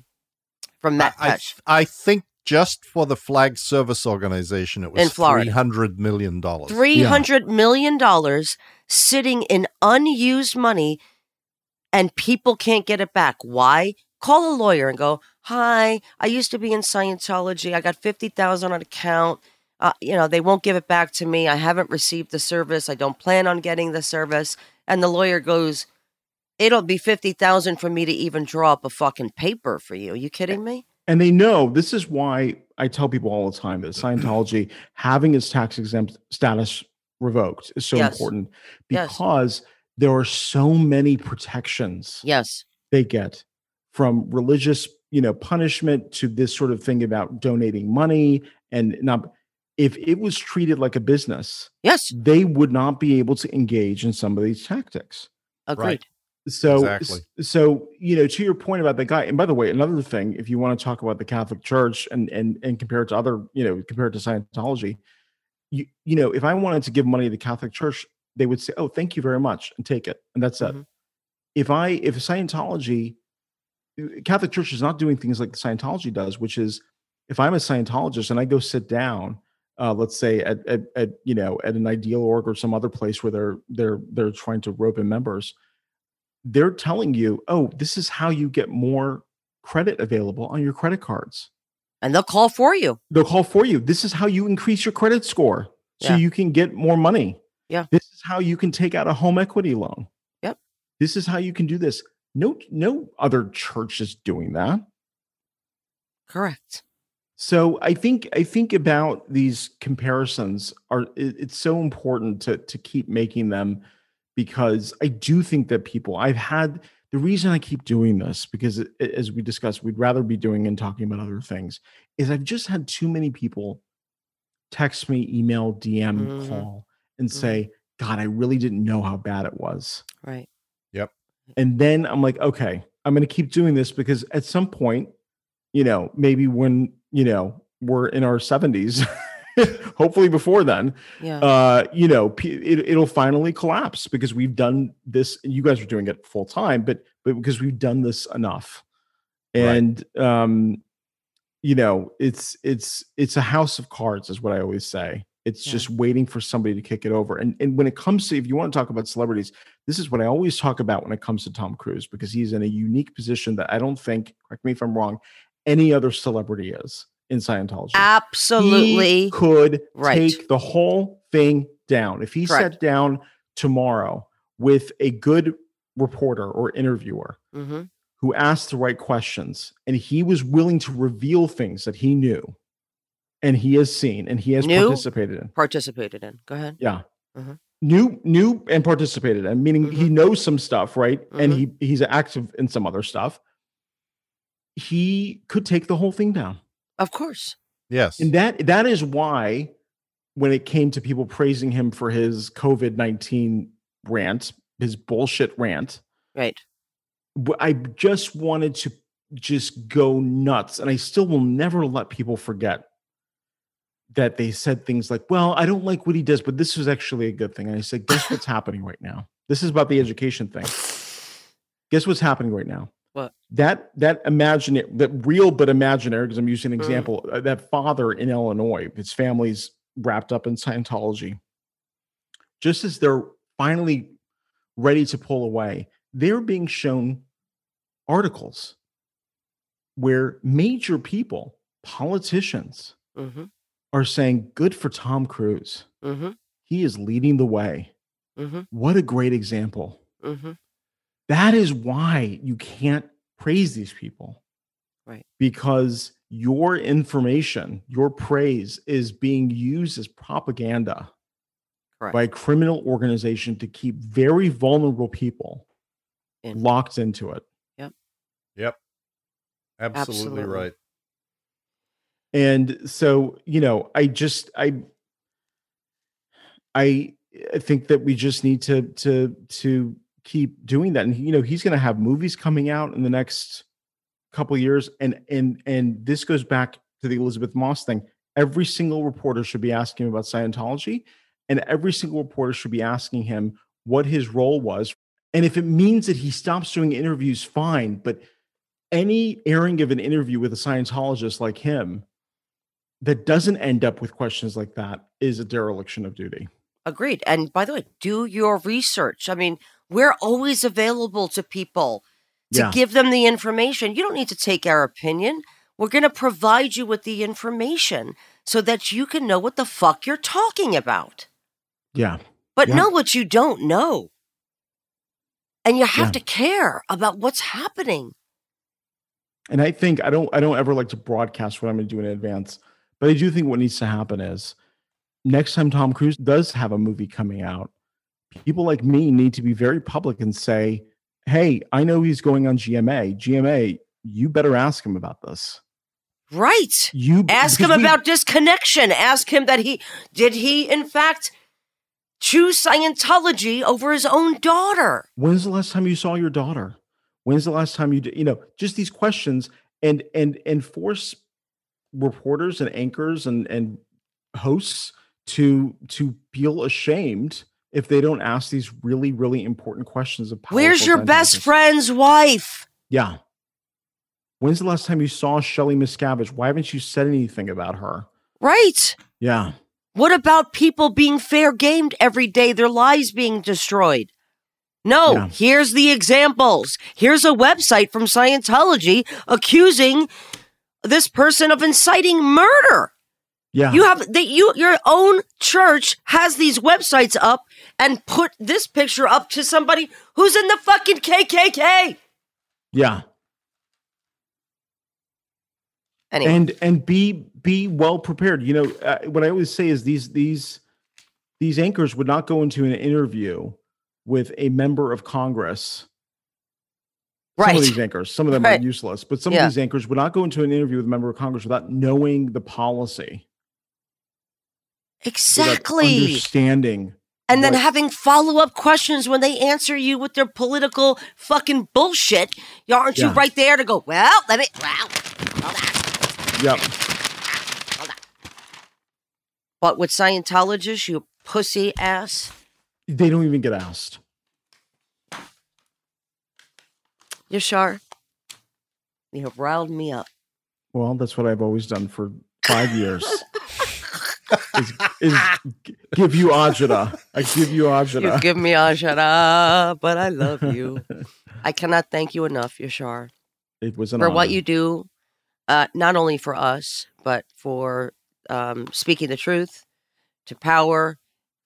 from Matt I, I, Pesch? I think just for the flag service organization, it was In Florida. three hundred million dollars. Three hundred million dollars sitting in unused money, and people can't get it back. Why? Call a lawyer and go, "Hi, I used to be in Scientology. I got fifty thousand on account. Uh, you know, they won't give it back to me. I haven't received the service. I don't plan on getting the service." And the lawyer goes, "It'll be fifty thousand for me to even draw up a fucking paper for you. Are you kidding me?" And they know this is why I tell people all the time that Scientology having its tax exempt status revoked is so Yes. important Yes. Because there are so many protections Yes. they get from religious, you know, punishment to this sort of thing about donating money and not if it was treated like a business, Yes. they would not be able to engage in some of these tactics. Agreed. So, Exactly. so you know, to your point about the guy, and by the way, another thing, if you want to talk about the Catholic Church and and and compare it to other, you know, compare it to Scientology, you you know, if I wanted to give money to the Catholic Church, they would say, "Oh, thank you very much," and take it, and that's it. Mhm. If I if Scientology Catholic Church is not doing things like Scientology does, which is if I'm a Scientologist and I go sit down, uh, let's say at, at, at you know at an ideal org or some other place where they're they're they're trying to rope in members, they're telling you, oh, this is how you get more credit available on your credit cards. And they'll call for you. They'll call for you. This is how you increase your credit score so Yeah. you can get more money. Yeah. How you can take out a home equity loan. Yep. This is how you can do this. No, no other church is doing that. Correct. So I think I think about these comparisons are it- it's so important to to keep making them because I do think that people I've had the reason I keep doing this because it- as we discussed we'd rather be doing and talking about other things is I've just had too many people text me, email, DM, Mhm. call and Mhm. say, "God, I really didn't know how bad it was." Right. Yep. And then I'm like, okay, I'm going to keep doing this because at some point, you know, maybe when, you know, we're in our 70s, (laughs) hopefully before then, Yeah. uh, you know, it, it'll finally collapse because we've done this. You guys are doing it full time, but but because we've done this enough, Right. and um, you know, it's it's it's a house of cards, is what I always say. It's Yeah. just waiting for somebody to kick it over. And and when it comes to if you want to talk about celebrities, this is what I always talk about when it comes to Tom Cruise because he's in a unique position that I don't think, correct me if I'm wrong, any other celebrity is in Scientology. Absolutely. He could Right. take the whole thing down. If he Correct. sat down tomorrow with a good reporter or interviewer hmm who asked the right questions and he was willing to reveal things that he knew and he has seen and he has Knew? participated in. Participated in. Go ahead. Yeah. Mhm. New, knew and participated in, meaning he Mm-hmm. knows some stuff, right? And he he's active in some other stuff. He could take the whole thing down. Of course. Yes. And that that is why when it came to people praising him for his COVID-19 rant, his bullshit rant, Right. I just wanted to just go nuts. And I still will never let people forget that they said things like, Well, I don't like what he does, but this is actually a good thing. And I said, Guess what's happening right now? This is about the education thing. Guess what's happening right now? What? That that imaginary, that real but imaginary, because I'm using an Mm. example, uh, that father in Illinois, his family's wrapped up in Scientology. Just as they're finally ready to pull away, they're being shown articles where major people, politicians, hmm are saying, Good for Tom Cruise. hmm He is leading the way. hmm What a great example. hmm That is why you can't praise these people. Right. Because your information, your praise is being used as propaganda Correct. by a criminal organization to keep very vulnerable people In. locked into it. Yep. Absolutely, Absolutely. right. And so, you know, I just I I think that we just need to to to keep doing that. And you know, he's going to have movies coming out in the next couple years and and and this goes back to the Elisabeth Moss thing. Every single reporter should be asking him about Scientology and every single reporter should be asking him what his role was. And if it means that he stops doing interviews fine, but any airing of an interview with a Scientologist like him that doesn't end up with questions like that is a dereliction of duty. Agreed. And by the way, do your research. I mean, we're always available to people to Yeah. give them the information. You don't need to take our opinion. We're going to provide you with the information so that you can know what the fuck you're talking about, Yeah. but Yeah. know what you don't know. And you have Yeah. to care about what's happening. And I think I don't I don't ever like to broadcast what I'm going to do in advance, but I do think what needs to happen is next time Tom Cruise does have a movie coming out, people like me need to be very public and say, "Hey, I know he's going on GMA. GMA, you better ask him about this. Right. You Ask him we- about disconnection. Ask him that he did he in fact choose Scientology over his own daughter. when's the last time you saw your daughter when's the last time you did you know just these questions and and and force reporters and anchors and and hosts to to feel ashamed if they don't ask these really really important questions of Where's your best friend's wife? yeah When's the last time you saw Shelly Miscavige? Why haven't you said anything about her? Right. Yeah. What about people being fair gamed every day, their lives being destroyed? No, Yeah. here's the examples. Here's a website from Scientology accusing this person of inciting murder. Yeah. You have that you your own church has these websites up and put this picture up to somebody who's in the fucking KKK. yeah. Anyway, and and be be well prepared you know uh, what i always say is these these these anchors would not go into an interview with a member of congress some of these anchors some of them Right. are useless but some Yeah. of these anchors would not go into an interview with a member of congress without knowing the policy Exactly. understanding and then what- having follow up questions when they answer you with their political fucking bullshit. Aren't you right there to go, well, let me, well, hold on, yep hold on. But with Scientologists, you pussy ass, they don't even get asked sure? You have riled me up. well that's what i've always done for five years (laughs) is, is give you ajita i give you You give me a shut up, but I love you. (laughs) I cannot thank you enough, Yashar, it was an for what you do, uh, not only for us, but for um, speaking the truth to power,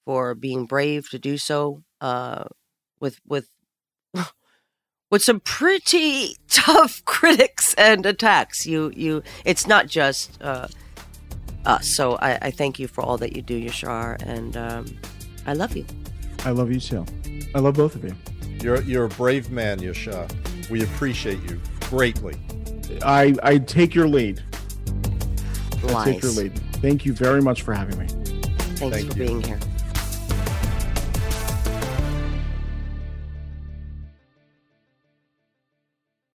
for being brave to do so uh, with with with some pretty (laughs) tough critics and attacks. You you, it's not just uh, us. So I, I thank you for all that you do, Yashar, and um, I love you. I love you too. I love both of you. You're you're a brave man, Yashar. We appreciate you greatly. I I take your lead. I take your lead. Thank you very much for having me. Thanks Thank for you. being here.